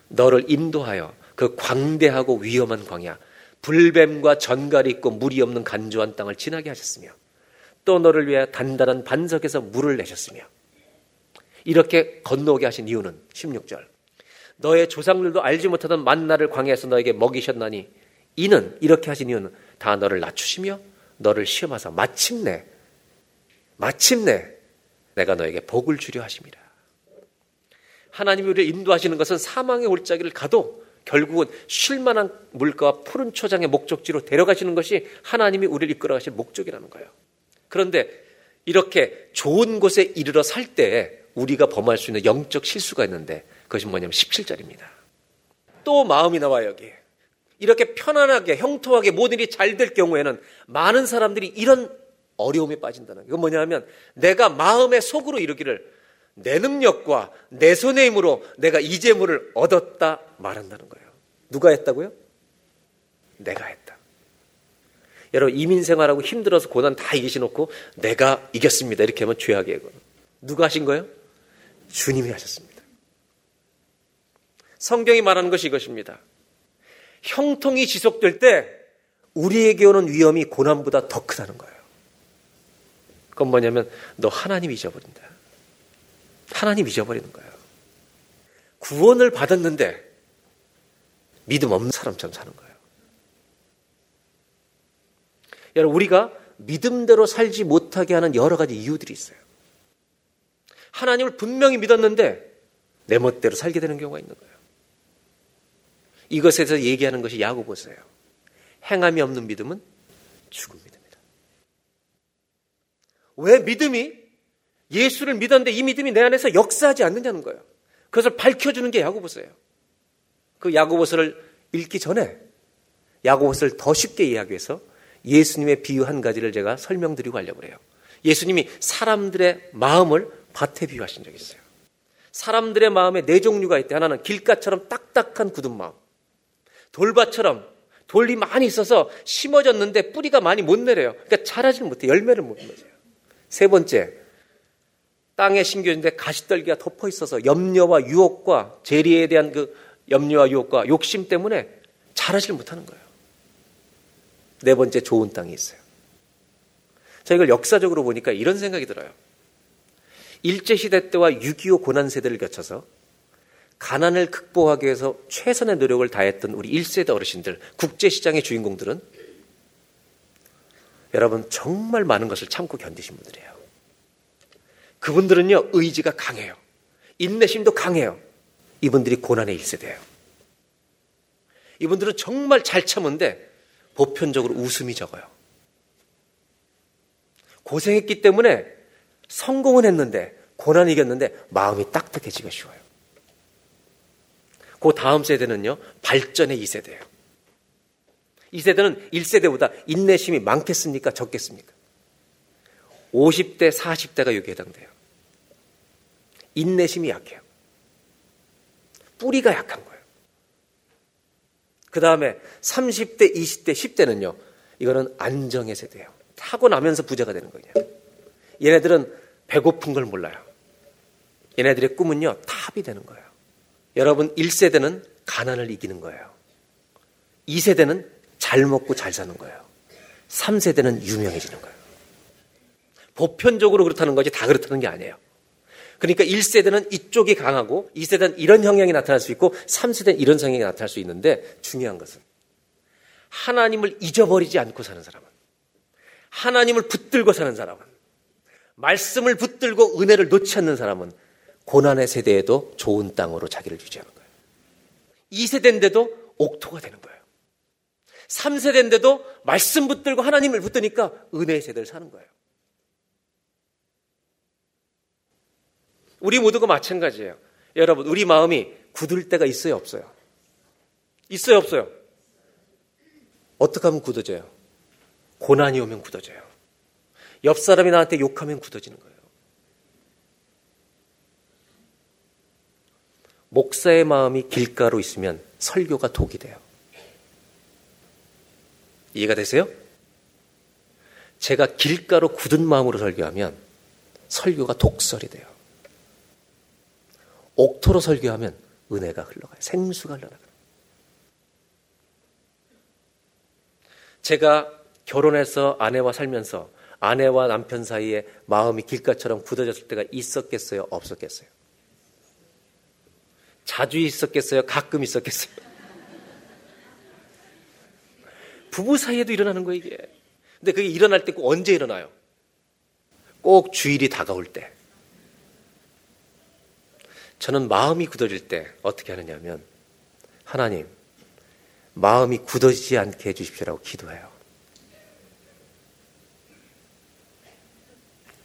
너를 인도하여 그 광대하고 위험한 광야 불뱀과 전갈이 있고 물이 없는 간조한 땅을 지나게 하셨으며 또 너를 위해 단단한 반석에서 물을 내셨으며 이렇게 건너오게 하신 이유는 16절. 너의 조상들도 알지 못하던 만나를 광야에서 너에게 먹이셨나니 이는 이렇게 하신 이유는 다 너를 낮추시며 너를 시험하사 마침내 마침내 내가 너에게 복을 주려 하심이라. 하나님이 우리를 인도하시는 것은 사망의 올짜기를 가도 결국은 쉴만한 물가와 푸른 초장의 목적지로 데려가시는 것이 하나님이 우리를 이끌어 가실 목적이라는 거예요. 그런데 이렇게 좋은 곳에 이르러 살때 우리가 범할 수 있는 영적 실수가 있는데 그것이 뭐냐면 17절입니다. 또 마음이 나와 여기. 이렇게 편안하게 형통하게 모든 일이 잘 될 경우에는 많은 사람들이 이런 어려움에 빠진다는 거예요. 이건 뭐냐면 내가 마음의 속으로 이르기를 내 능력과 내 손의 힘으로 내가 이 재물을 얻었다 말한다는 거예요. 누가 했다고요? 내가 했다. 여러분 이민 생활하고 힘들어서 고난 다 이기시놓고 내가 이겼습니다. 이렇게 하면 죄악이에요. 누가 하신 거예요? 주님이 하셨습니다. 성경이 말하는 것이 이것입니다. 형통이 지속될 때 우리에게 오는 위험이 고난보다 더 크다는 거예요. 그건 뭐냐면 너 하나님 잊어버린다. 하나님 잊어버리는 거예요. 구원을 받았는데 믿음 없는 사람처럼 사는 거예요. 여러분, 우리가 믿음대로 살지 못하게 하는 여러 가지 이유들이 있어요. 하나님을 분명히 믿었는데 내 멋대로 살게 되는 경우가 있는 거예요. 이것에 서 얘기하는 것이 야고보서예요. 행함이 없는 믿음은 죽음 믿음이다. 왜 믿음이 예수를 믿었는데 이 믿음이 내 안에서 역사하지 않느냐는 거예요. 그것을 밝혀주는 게 야고보서예요. 그 야고보서를 읽기 전에 야고보서를 더 쉽게 이해하기 위해서 예수님의 비유 한 가지를 제가 설명드리고 하려고 해요. 예수님이 사람들의 마음을 밭에 비유하신 적이 있어요. 사람들의 마음에 네 종류가 있대. 하나는 길가처럼 딱딱한 굳은 마음. 돌밭처럼 돌이 많이 있어서 심어졌는데 뿌리가 많이 못 내려요. 그러니까 자라질 못해. 열매를 못 맺어요. 세 번째, 땅에 심겨진데 가시떨기가 덮어 있어서 염려와 유혹과 재리에 대한 그 염려와 유혹과 욕심 때문에 자라질 못하는 거예요. 네 번째 좋은 땅이 있어요. 자, 이걸 역사적으로 보니까 이런 생각이 들어요. 일제시대 때와 6.25 고난 세대를 거쳐서 가난을 극복하기 위해서 최선의 노력을 다했던 우리 1세대 어르신들, 국제시장의 주인공들은 여러분 정말 많은 것을 참고 견디신 분들이에요. 그분들은요, 의지가 강해요. 인내심도 강해요. 이분들이 고난의 1세대예요. 이분들은 정말 잘 참은데 보편적으로 웃음이 적어요. 고생했기 때문에 성공은 했는데 고난 이겼는데 마음이 딱딱해지기가 쉬워요. 그 다음 세대는요, 발전의 2세대예요. 2세대는 1세대보다 인내심이 많겠습니까? 적겠습니까? 50대, 40대가 여기에 해당돼요. 인내심이 약해요. 뿌리가 약한 거예요. 그 다음에 30대, 20대, 10대는요, 이거는 안정의 세대예요. 타고 나면서 부자가 되는 거예요. 얘네들은 배고픈 걸 몰라요. 얘네들의 꿈은요, 탑이 되는 거예요. 여러분, 1세대는 가난을 이기는 거예요. 2세대는 잘 먹고 잘 사는 거예요. 3세대는 유명해지는 거예요. 보편적으로 그렇다는 거지 다 그렇다는 게 아니에요. 그러니까 1세대는 이쪽이 강하고 2세대는 이런 형향이 나타날 수 있고 3세대는 이런 성향이 나타날 수 있는데 중요한 것은 하나님을 잊어버리지 않고 사는 사람은 하나님을 붙들고 사는 사람은 말씀을 붙들고 은혜를 놓지 않는 사람은 고난의 세대에도 좋은 땅으로 자기를 유지하는 거예요. 2세대인데도 옥토가 되는 거예요. 3세대인데도 말씀 붙들고 하나님을 붙드니까 은혜의 세대를 사는 거예요. 우리 모두가 마찬가지예요. 여러분, 우리 마음이 굳을 때가 있어요, 없어요? 있어요, 없어요? 어떻게 하면 굳어져요? 고난이 오면 굳어져요. 옆 사람이 나한테 욕하면 굳어지는 거예요. 목사의 마음이 길가로 있으면 설교가 독이 돼요. 이해가 되세요? 제가 길가로 굳은 마음으로 설교하면 설교가 독설이 돼요. 옥토로 설교하면 은혜가 흘러가요. 생수가 흘러나가요. 제가 결혼해서 아내와 살면서 아내와 남편 사이에 마음이 길가처럼 굳어졌을 때가 있었겠어요? 없었겠어요? 자주 있었겠어요? 가끔 있었겠어요? 부부 사이에도 일어나는 거예요, 이게. 근데 그게 일어날 때 꼭 언제 일어나요? 꼭꼭 주일이 다가올 때 저는 마음이 굳어질 때 어떻게 하느냐면 하나님 마음이 굳어지지 않게 해주십시오라고 기도해요.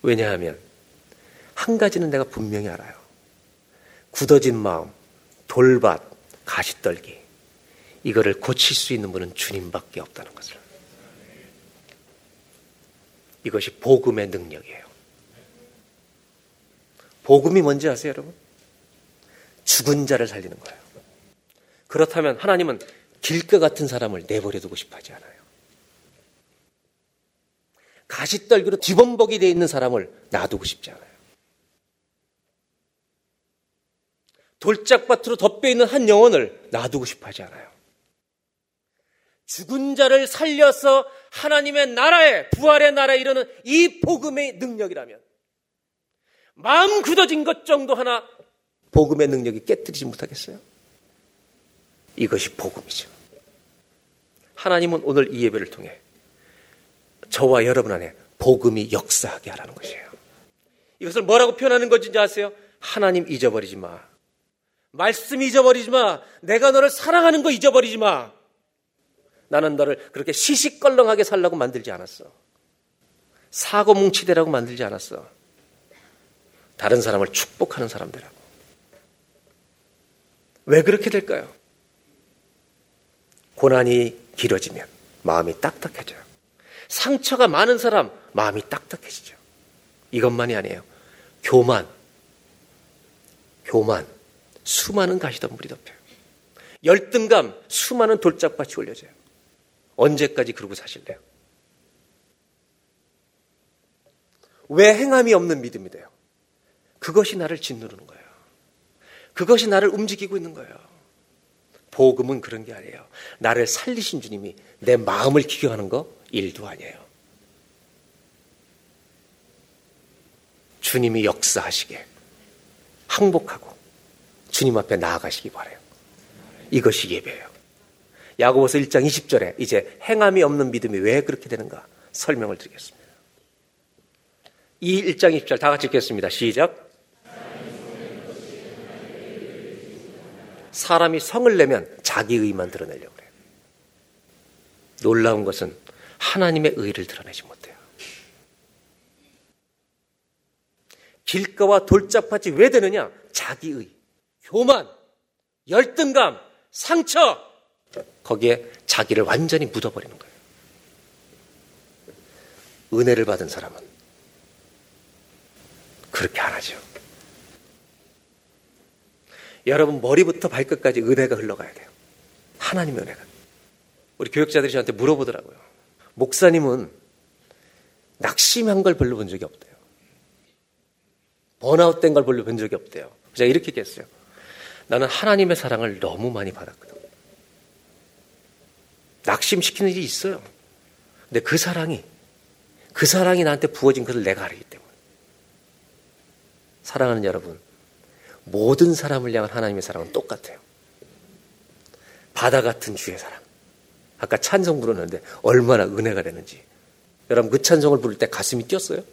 왜냐하면 한 가지는 내가 분명히 알아요. 굳어진 마음, 돌밭, 가시떨기 이거를 고칠 수 있는 분은 주님밖에 없다는 것을. 이것이 복음의 능력이에요. 복음이 뭔지 아세요, 여러분? 죽은 자를 살리는 거예요. 그렇다면 하나님은 길것 같은 사람을 내버려 두고 싶어 하지 않아요. 가시떨기로 뒤범벅이 되어 있는 사람을 놔두고 싶지 않아요. 돌짝밭으로 덮여 있는 한 영혼을 놔두고 싶어 하지 않아요. 죽은 자를 살려서 하나님의 나라에 부활의 나라에 이르는 이 복음의 능력이라면 마음 굳어진 것 정도 하나 복음의 능력이 깨뜨리지 못하겠어요? 이것이 복음이죠. 하나님은 오늘 이 예배를 통해 저와 여러분 안에 복음이 역사하게 하라는 것이에요. 이것을 뭐라고 표현하는 것인지 아세요? 하나님 잊어버리지 마. 말씀 잊어버리지 마. 내가 너를 사랑하는 거 잊어버리지 마. 나는 너를 그렇게 시시껄렁하게 살라고 만들지 않았어. 사고 뭉치대라고 만들지 않았어. 다른 사람을 축복하는 사람들하고. 왜 그렇게 될까요? 고난이 길어지면 마음이 딱딱해져요. 상처가 많은 사람 마음이 딱딱해지죠. 이것만이 아니에요. 교만, 교만, 수많은 가시덤불이 덮여요. 열등감, 수많은 돌짝밭이 올려져요. 언제까지 그러고 사실래요? 왜 행함이 없는 믿음이 돼요? 그것이 나를 짓누르는 거예요. 그것이 나를 움직이고 있는 거예요. 복음은 그런 게 아니에요. 나를 살리신 주님이 내 마음을 기경하는 거 일도 아니에요. 주님이 역사하시게 항복하고 주님 앞에 나아가시기 바래요. 이것이 예배예요. 야고보서 1장 20절에 이제 행함이 없는 믿음이 왜 그렇게 되는가 설명을 드리겠습니다. 이 1장 20절 다 같이 읽겠습니다. 시작. 사람이 성을 내면 자기 의만 드러내려고 그래요. 놀라운 것은 하나님의 의를 드러내지 못해요. 길가와 돌짝밭이 왜 되느냐? 자기 의, 교만, 열등감, 상처, 거기에 자기를 완전히 묻어버리는 거예요. 은혜를 받은 사람은 그렇게 안 하죠. 여러분 머리부터 발끝까지 은혜가 흘러가야 돼요. 하나님의 은혜가. 우리 교육자들이 저한테 물어보더라고요. 목사님은 낙심한 걸 별로 본 적이 없대요. 번아웃 된 걸 별로 본 적이 없대요. 제가 이렇게 얘기했어요. 나는 하나님의 사랑을 너무 많이 받았거든. 낙심시키는 일이 있어요. 근데 그 사랑이, 그 사랑이 나한테 부어진 것을 내가 알기 때문에. 사랑하는 여러분, 모든 사람을 향한 하나님의 사랑은 똑같아요. 바다 같은 주의 사랑. 아까 찬송 부르는데 얼마나 은혜가 되는지. 여러분 그 찬송을 부를 때 가슴이 뛰었어요?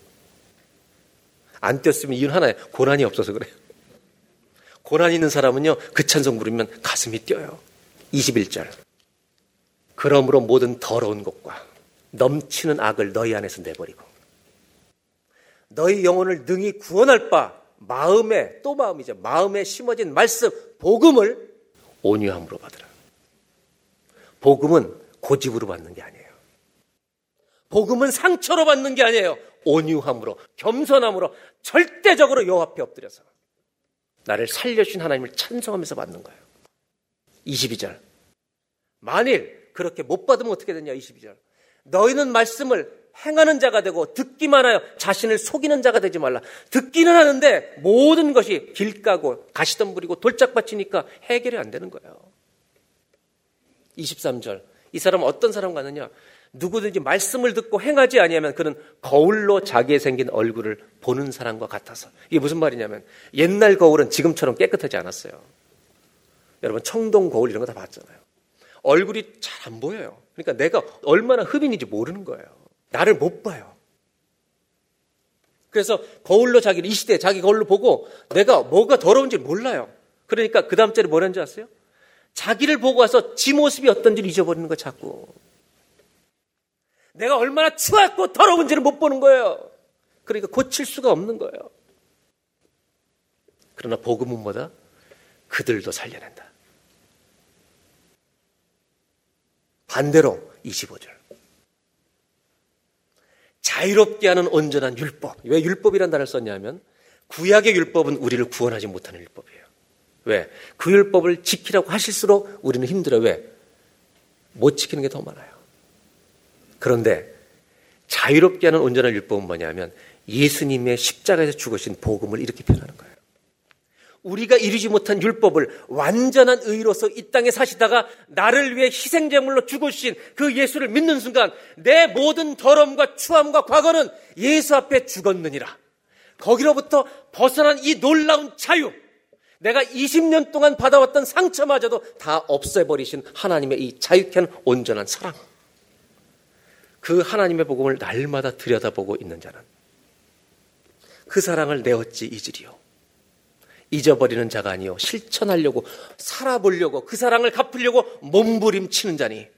안 뛰었으면 이유는 하나예요. 고난이 없어서 그래요. 고난 있는 사람은요, 그 찬송 부르면 가슴이 뛰어요. 21절. 그러므로 모든 더러운 것과 넘치는 악을 너희 안에서 내버리고 너희 영혼을 능히 구원할 바 마음에 또 마음이죠. 마음에 심어진 말씀 복음을 온유함으로 받으라. 복음은 고집으로 받는 게 아니에요. 복음은 상처로 받는 게 아니에요. 온유함으로 겸손함으로 절대적으로 여 앞에 엎드려서 나를 살려주신 하나님을 찬송하면서 받는 거예요. 22절. 만일 그렇게 못 받으면 어떻게 되냐? 22절. 너희는 말씀을 행하는 자가 되고 듣기만 하여 자신을 속이는 자가 되지 말라. 듣기는 하는데 모든 것이 길가고 가시덤불이고 돌짝밭이니까 해결이 안 되는 거예요. 23절. 이 사람은 어떤 사람 같느냐? 누구든지 말씀을 듣고 행하지 아니하면 그는 거울로 자기의 생긴 얼굴을 보는 사람과 같아서. 이게 무슨 말이냐면 옛날 거울은 지금처럼 깨끗하지 않았어요. 여러분 청동 거울 이런 거 다 봤잖아요. 얼굴이 잘 안 보여요. 그러니까 내가 얼마나 흡인인지 모르는 거예요. 나를 못 봐요. 그래서 거울로 자기를 이 시대 자기 거울로 보고 내가 뭐가 더러운지 몰라요. 그러니까 그 다음 절에 뭐라는지 아세요? 자기를 보고 와서 지 모습이 어떤지를 잊어버리는 거 자꾸. 내가 얼마나 추웠고 더러운지를 못 보는 거예요. 그러니까 고칠 수가 없는 거예요. 그러나 복음은 뭐다? 그들도 살려낸다. 반대로 25절. 자유롭게 하는 온전한 율법. 왜 율법이란 단어를 썼냐면 구약의 율법은 우리를 구원하지 못하는 율법이에요. 왜? 그 율법을 지키라고 하실수록 우리는 힘들어요. 왜? 못 지키는 게 더 많아요. 그런데 자유롭게 하는 온전한 율법은 뭐냐면 예수님의 십자가에서 죽으신 복음을 이렇게 표현하는 거예요. 우리가 이루지 못한 율법을 완전한 의로서 이 땅에 사시다가 나를 위해 희생제물로 죽으신 그 예수를 믿는 순간 내 모든 더럼과 추함과 과거는 예수 앞에 죽었느니라. 거기로부터 벗어난 이 놀라운 자유, 내가 20년 동안 받아왔던 상처마저도 다 없애버리신 하나님의 이 자유케 한 온전한 사랑. 그 하나님의 복음을 날마다 들여다보고 있는 자는 그 사랑을 내 어찌 잊으리요. 잊어버리는 자가 아니요 실천하려고 살아보려고 그 사랑을 갚으려고 몸부림치는 자니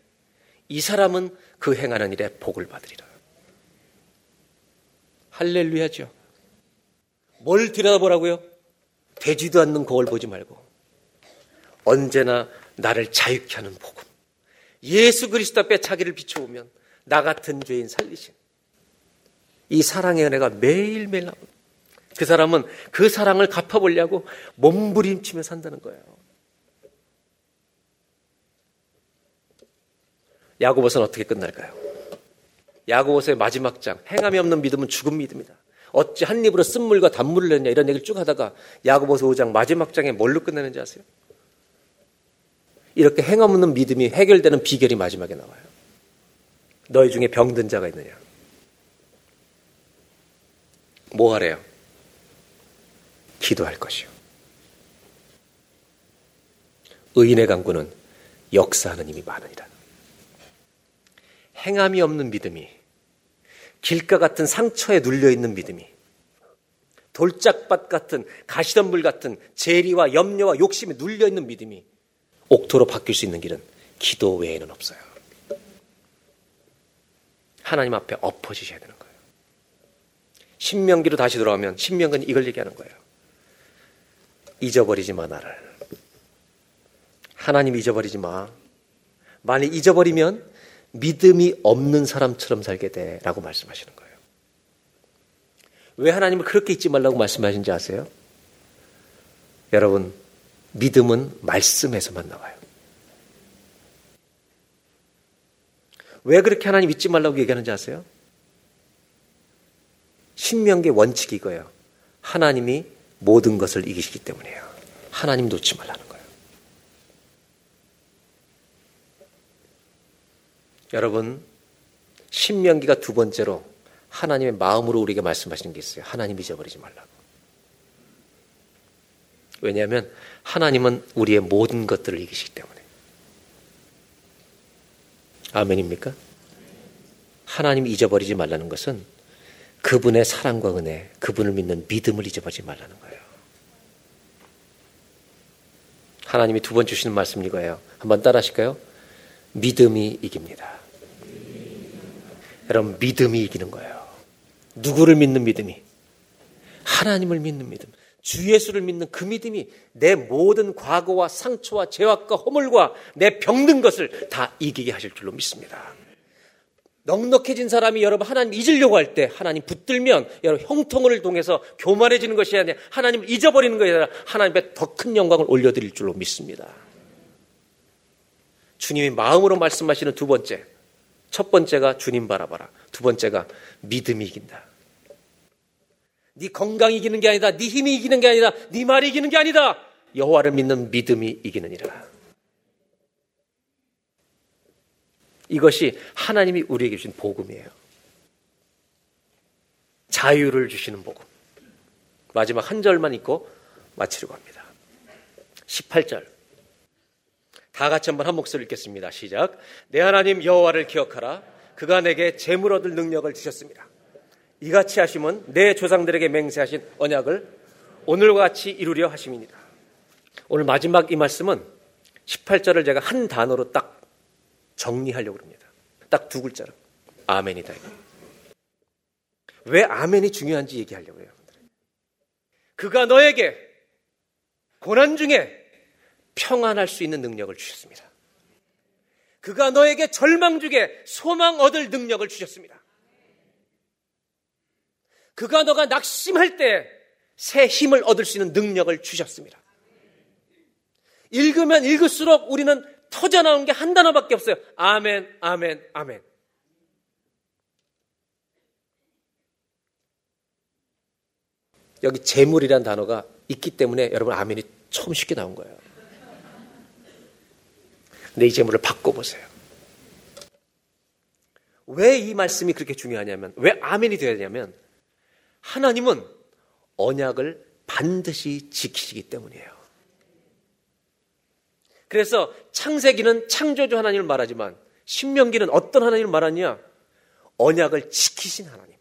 이 사람은 그 행하는 일에 복을 받으리라. 할렐루야죠. 뭘 들여다보라고요? 되지도 않는 거울 보지 말고 언제나 나를 자유케 하는 복음. 예수 그리스도 앞에 자기를 비춰보면 나 같은 죄인 살리신 이 사랑의 은혜가 매일매일 나옵니다. 그 사람은 그 사랑을 갚아보려고 몸부림치며 산다는 거예요. 야고보서는 어떻게 끝날까요? 야고보서의 마지막 장 행함이 없는 믿음은 죽은 믿음이다. 어찌 한 입으로 쓴물과 단물을 냈냐 이런 얘기를 쭉 하다가 야고보서 5장 마지막 장에 뭘로 끝내는지 아세요? 이렇게 행함 없는 믿음이 해결되는 비결이 마지막에 나와요. 너희 중에 병든 자가 있느냐? 뭐 하래요? 기도할 것이요. 의인의 강구는 역사하는 힘이 많으니라. 행함이 없는 믿음이 길가 같은 상처에 눌려 있는 믿음이 돌짝밭 같은 가시덤불 같은 재리와 염려와 욕심에 눌려 있는 믿음이 옥토로 바뀔 수 있는 길은 기도 외에는 없어요. 하나님 앞에 엎어지셔야 되는 거예요. 신명기로 다시 돌아오면 신명기는 이걸 얘기하는 거예요. 잊어버리지 마 나를. 하나님 잊어버리지 마. 만약 잊어버리면 믿음이 없는 사람처럼 살게 돼라고 말씀하시는 거예요. 왜 하나님을 그렇게 잊지 말라고 말씀하신지 아세요? 여러분, 믿음은 말씀에서만 나와요. 왜 그렇게 하나님 잊지 말라고 얘기하는지 아세요? 신명계 원칙이 이거예요. 하나님이 모든 것을 이기시기 때문이에요. 하나님 놓지 말라는 거예요. 여러분, 신명기가 두 번째로 하나님의 마음으로 우리에게 말씀하시는 게 있어요. 하나님 잊어버리지 말라고. 왜냐하면 하나님은 우리의 모든 것들을 이기시기 때문에. 아멘입니까? 하나님 잊어버리지 말라는 것은 그분의 사랑과 은혜, 그분을 믿는 믿음을 잊어버리지 말라는 거예요. 하나님이 두 번 주시는 말씀 이거예요. 한번 따라 하실까요? 믿음이 이깁니다. 여러분, 믿음이 이기는 거예요. 누구를 믿는 믿음이? 하나님을 믿는 믿음. 주 예수를 믿는 그 믿음이 내 모든 과거와 상처와 죄악과 허물과 내 병든 것을 다 이기게 하실 줄로 믿습니다. 넉넉해진 사람이 여러분 하나님 잊으려고 할 때 하나님 붙들면 여러분 형통을 통해서 교만해지는 것이 아니라 하나님을 잊어버리는 것이 아니라 하나님의 더큰 영광을 올려드릴 줄로 믿습니다. 주님이 마음으로 말씀하시는 두 번째 첫 번째가 주님 바라봐라. 두 번째가 믿음이 이긴다. 네 건강이 이기는 게 아니다. 네 힘이 이기는 게 아니다. 네 말이 이기는 게 아니다. 여호와를 믿는 믿음이 이기느니라. 이것이 하나님이 우리에게 주신 복음이에요. 자유를 주시는 복음. 마지막 한 절만 읽고 마치려고 합니다. 18절. 다 같이 한번 한 목소리 읽겠습니다. 시작. 내 하나님 여호와를 기억하라. 그가 내게 재물 얻을 능력을 주셨습니다. 이같이 하시면 내 조상들에게 맹세하신 언약을 오늘과 같이 이루려 하심이니라. 오늘 마지막 이 말씀은 18절을 제가 한 단어로 딱 정리하려고 합니다. 딱 두 글자로. 아멘이다. 왜 아멘이 중요한지 얘기하려고 해요. 그가 너에게 고난 중에 평안할 수 있는 능력을 주셨습니다. 그가 너에게 절망 중에 소망 얻을 능력을 주셨습니다. 그가 너가 낙심할 때 새 힘을 얻을 수 있는 능력을 주셨습니다. 읽으면 읽을수록 우리는 터져 나온 게 한 단어밖에 없어요. 아멘, 아멘, 아멘. 여기 재물이란 단어가 있기 때문에 여러분 아멘이 처음 쉽게 나온 거예요. 근데 이 재물을 바꿔보세요. 왜 이 말씀이 그렇게 중요하냐면, 왜 아멘이 되어야 되냐면, 하나님은 언약을 반드시 지키시기 때문이에요. 그래서 창세기는 창조주 하나님을 말하지만, 신명기는 어떤 하나님을 말하냐? 언약을 지키신 하나님.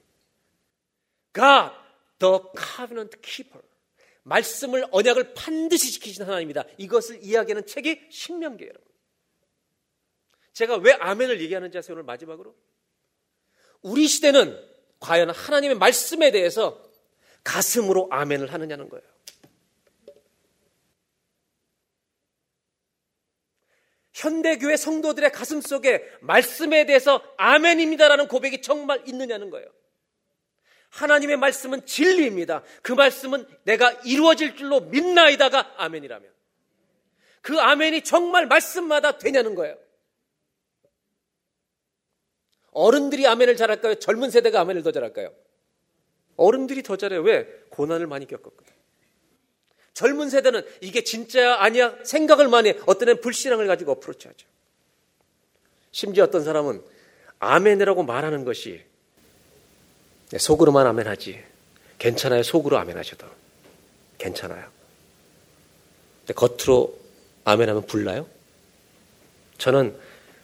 God, the covenant keeper. 말씀을 언약을 반드시 지키신 하나님이다. 이것을 이야기하는 책이 신명기예요. 제가 왜 아멘을 얘기하는지 아세요? 오늘 마지막으로. 우리 시대는 과연 하나님의 말씀에 대해서 가슴으로 아멘을 하느냐는 거예요. 현대교회 성도들의 가슴 속에 말씀에 대해서 아멘입니다라는 고백이 정말 있느냐는 거예요. 하나님의 말씀은 진리입니다. 그 말씀은 내가 이루어질 줄로 믿나이다가 아멘이라면. 그 아멘이 정말 말씀마다 되냐는 거예요. 어른들이 아멘을 잘할까요? 젊은 세대가 아멘을 더 잘할까요? 어른들이 더 잘해요. 왜? 고난을 많이 겪었거든요. 젊은 세대는 이게 진짜야 아니야 생각을 많이 해. 어떤 애는 불신앙을 가지고 어프로치하죠. 심지어 어떤 사람은 아멘이라고 말하는 것이 네, 속으로만 아멘하지 괜찮아요 속으로 아멘하셔도 괜찮아요. 근데 겉으로 아멘하면 불나요? 저는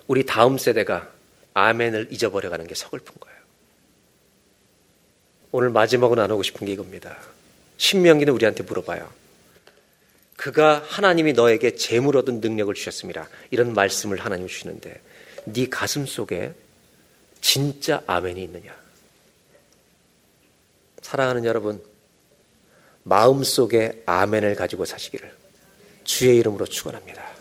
우리 다음 세대가 아멘을 잊어버려가는 게 서글픈 거예요. 오늘 마지막으로 나누고 싶은 게 이겁니다. 신명기는 우리한테 물어봐요. 그가 하나님이 너에게 재물 얻은 능력을 주셨습니다. 이런 말씀을 하나님 주시는데 네 가슴 속에 진짜 아멘이 있느냐? 사랑하는 여러분, 마음 속에 아멘을 가지고 사시기를 주의 이름으로 축원합니다.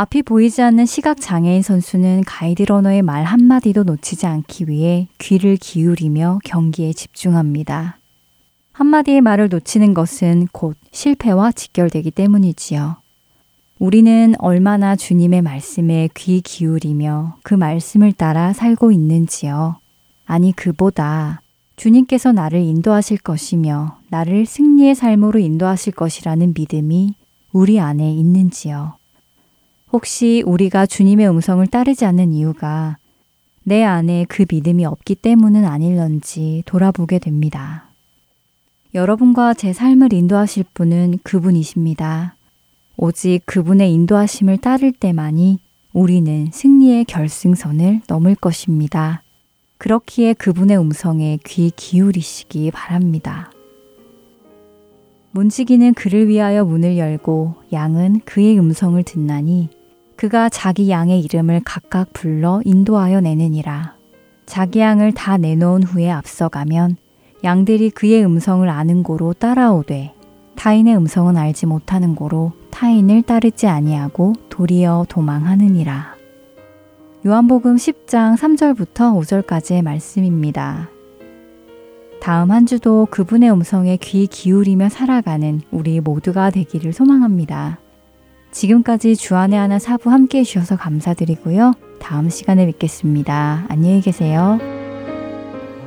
앞이 보이지 않는 시각 장애인 선수는 가이드 러너의 말 한마디도 놓치지 않기 위해 귀를 기울이며 경기에 집중합니다. 한마디의 말을 놓치는 것은 곧 실패와 직결되기 때문이지요. 우리는 얼마나 주님의 말씀에 귀 기울이며 그 말씀을 따라 살고 있는지요. 아니, 그보다 주님께서 나를 인도하실 것이며 나를 승리의 삶으로 인도하실 것이라는 믿음이 우리 안에 있는지요. 혹시 우리가 주님의 음성을 따르지 않는 이유가 내 안에 그 믿음이 없기 때문은 아닐런지 돌아보게 됩니다. 여러분과 제 삶을 인도하실 분은 그분이십니다. 오직 그분의 인도하심을 따를 때만이 우리는 승리의 결승선을 넘을 것입니다. 그렇기에 그분의 음성에 귀 기울이시기 바랍니다. 문지기는 그를 위하여 문을 열고 양은 그의 음성을 듣나니 그가 자기 양의 이름을 각각 불러 인도하여 내느니라. 자기 양을 다 내놓은 후에 앞서가면 양들이 그의 음성을 아는 고로 따라오되 타인의 음성은 알지 못하는 고로 타인을 따르지 아니하고 도리어 도망하느니라. 요한복음 10장 3절부터 5절까지의 말씀입니다. 다음 한 주도 그분의 음성에 귀 기울이며 살아가는 우리 모두가 되기를 소망합니다. 지금까지 주안의 하나 사부 함께 해주셔서 감사드리고요. 다음 시간에 뵙겠습니다. 안녕히 계세요.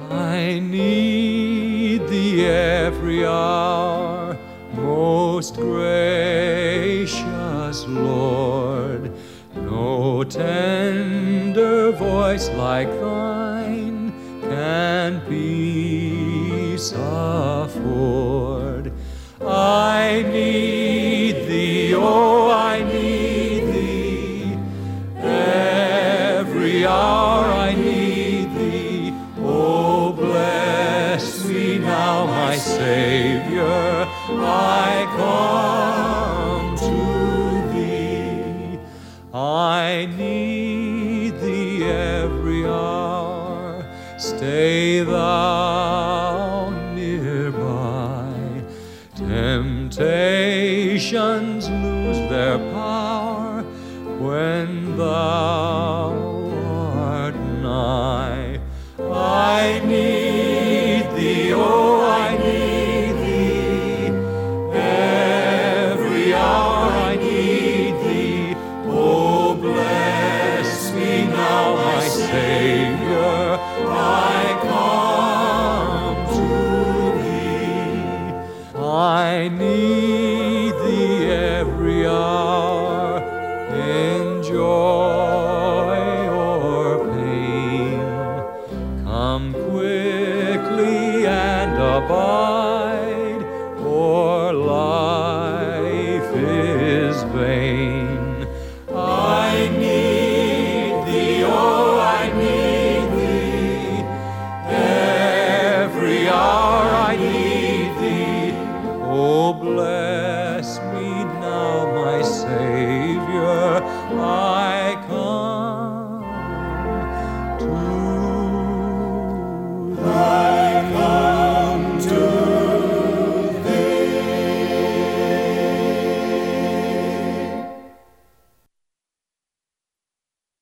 I need thee every hour, most gracious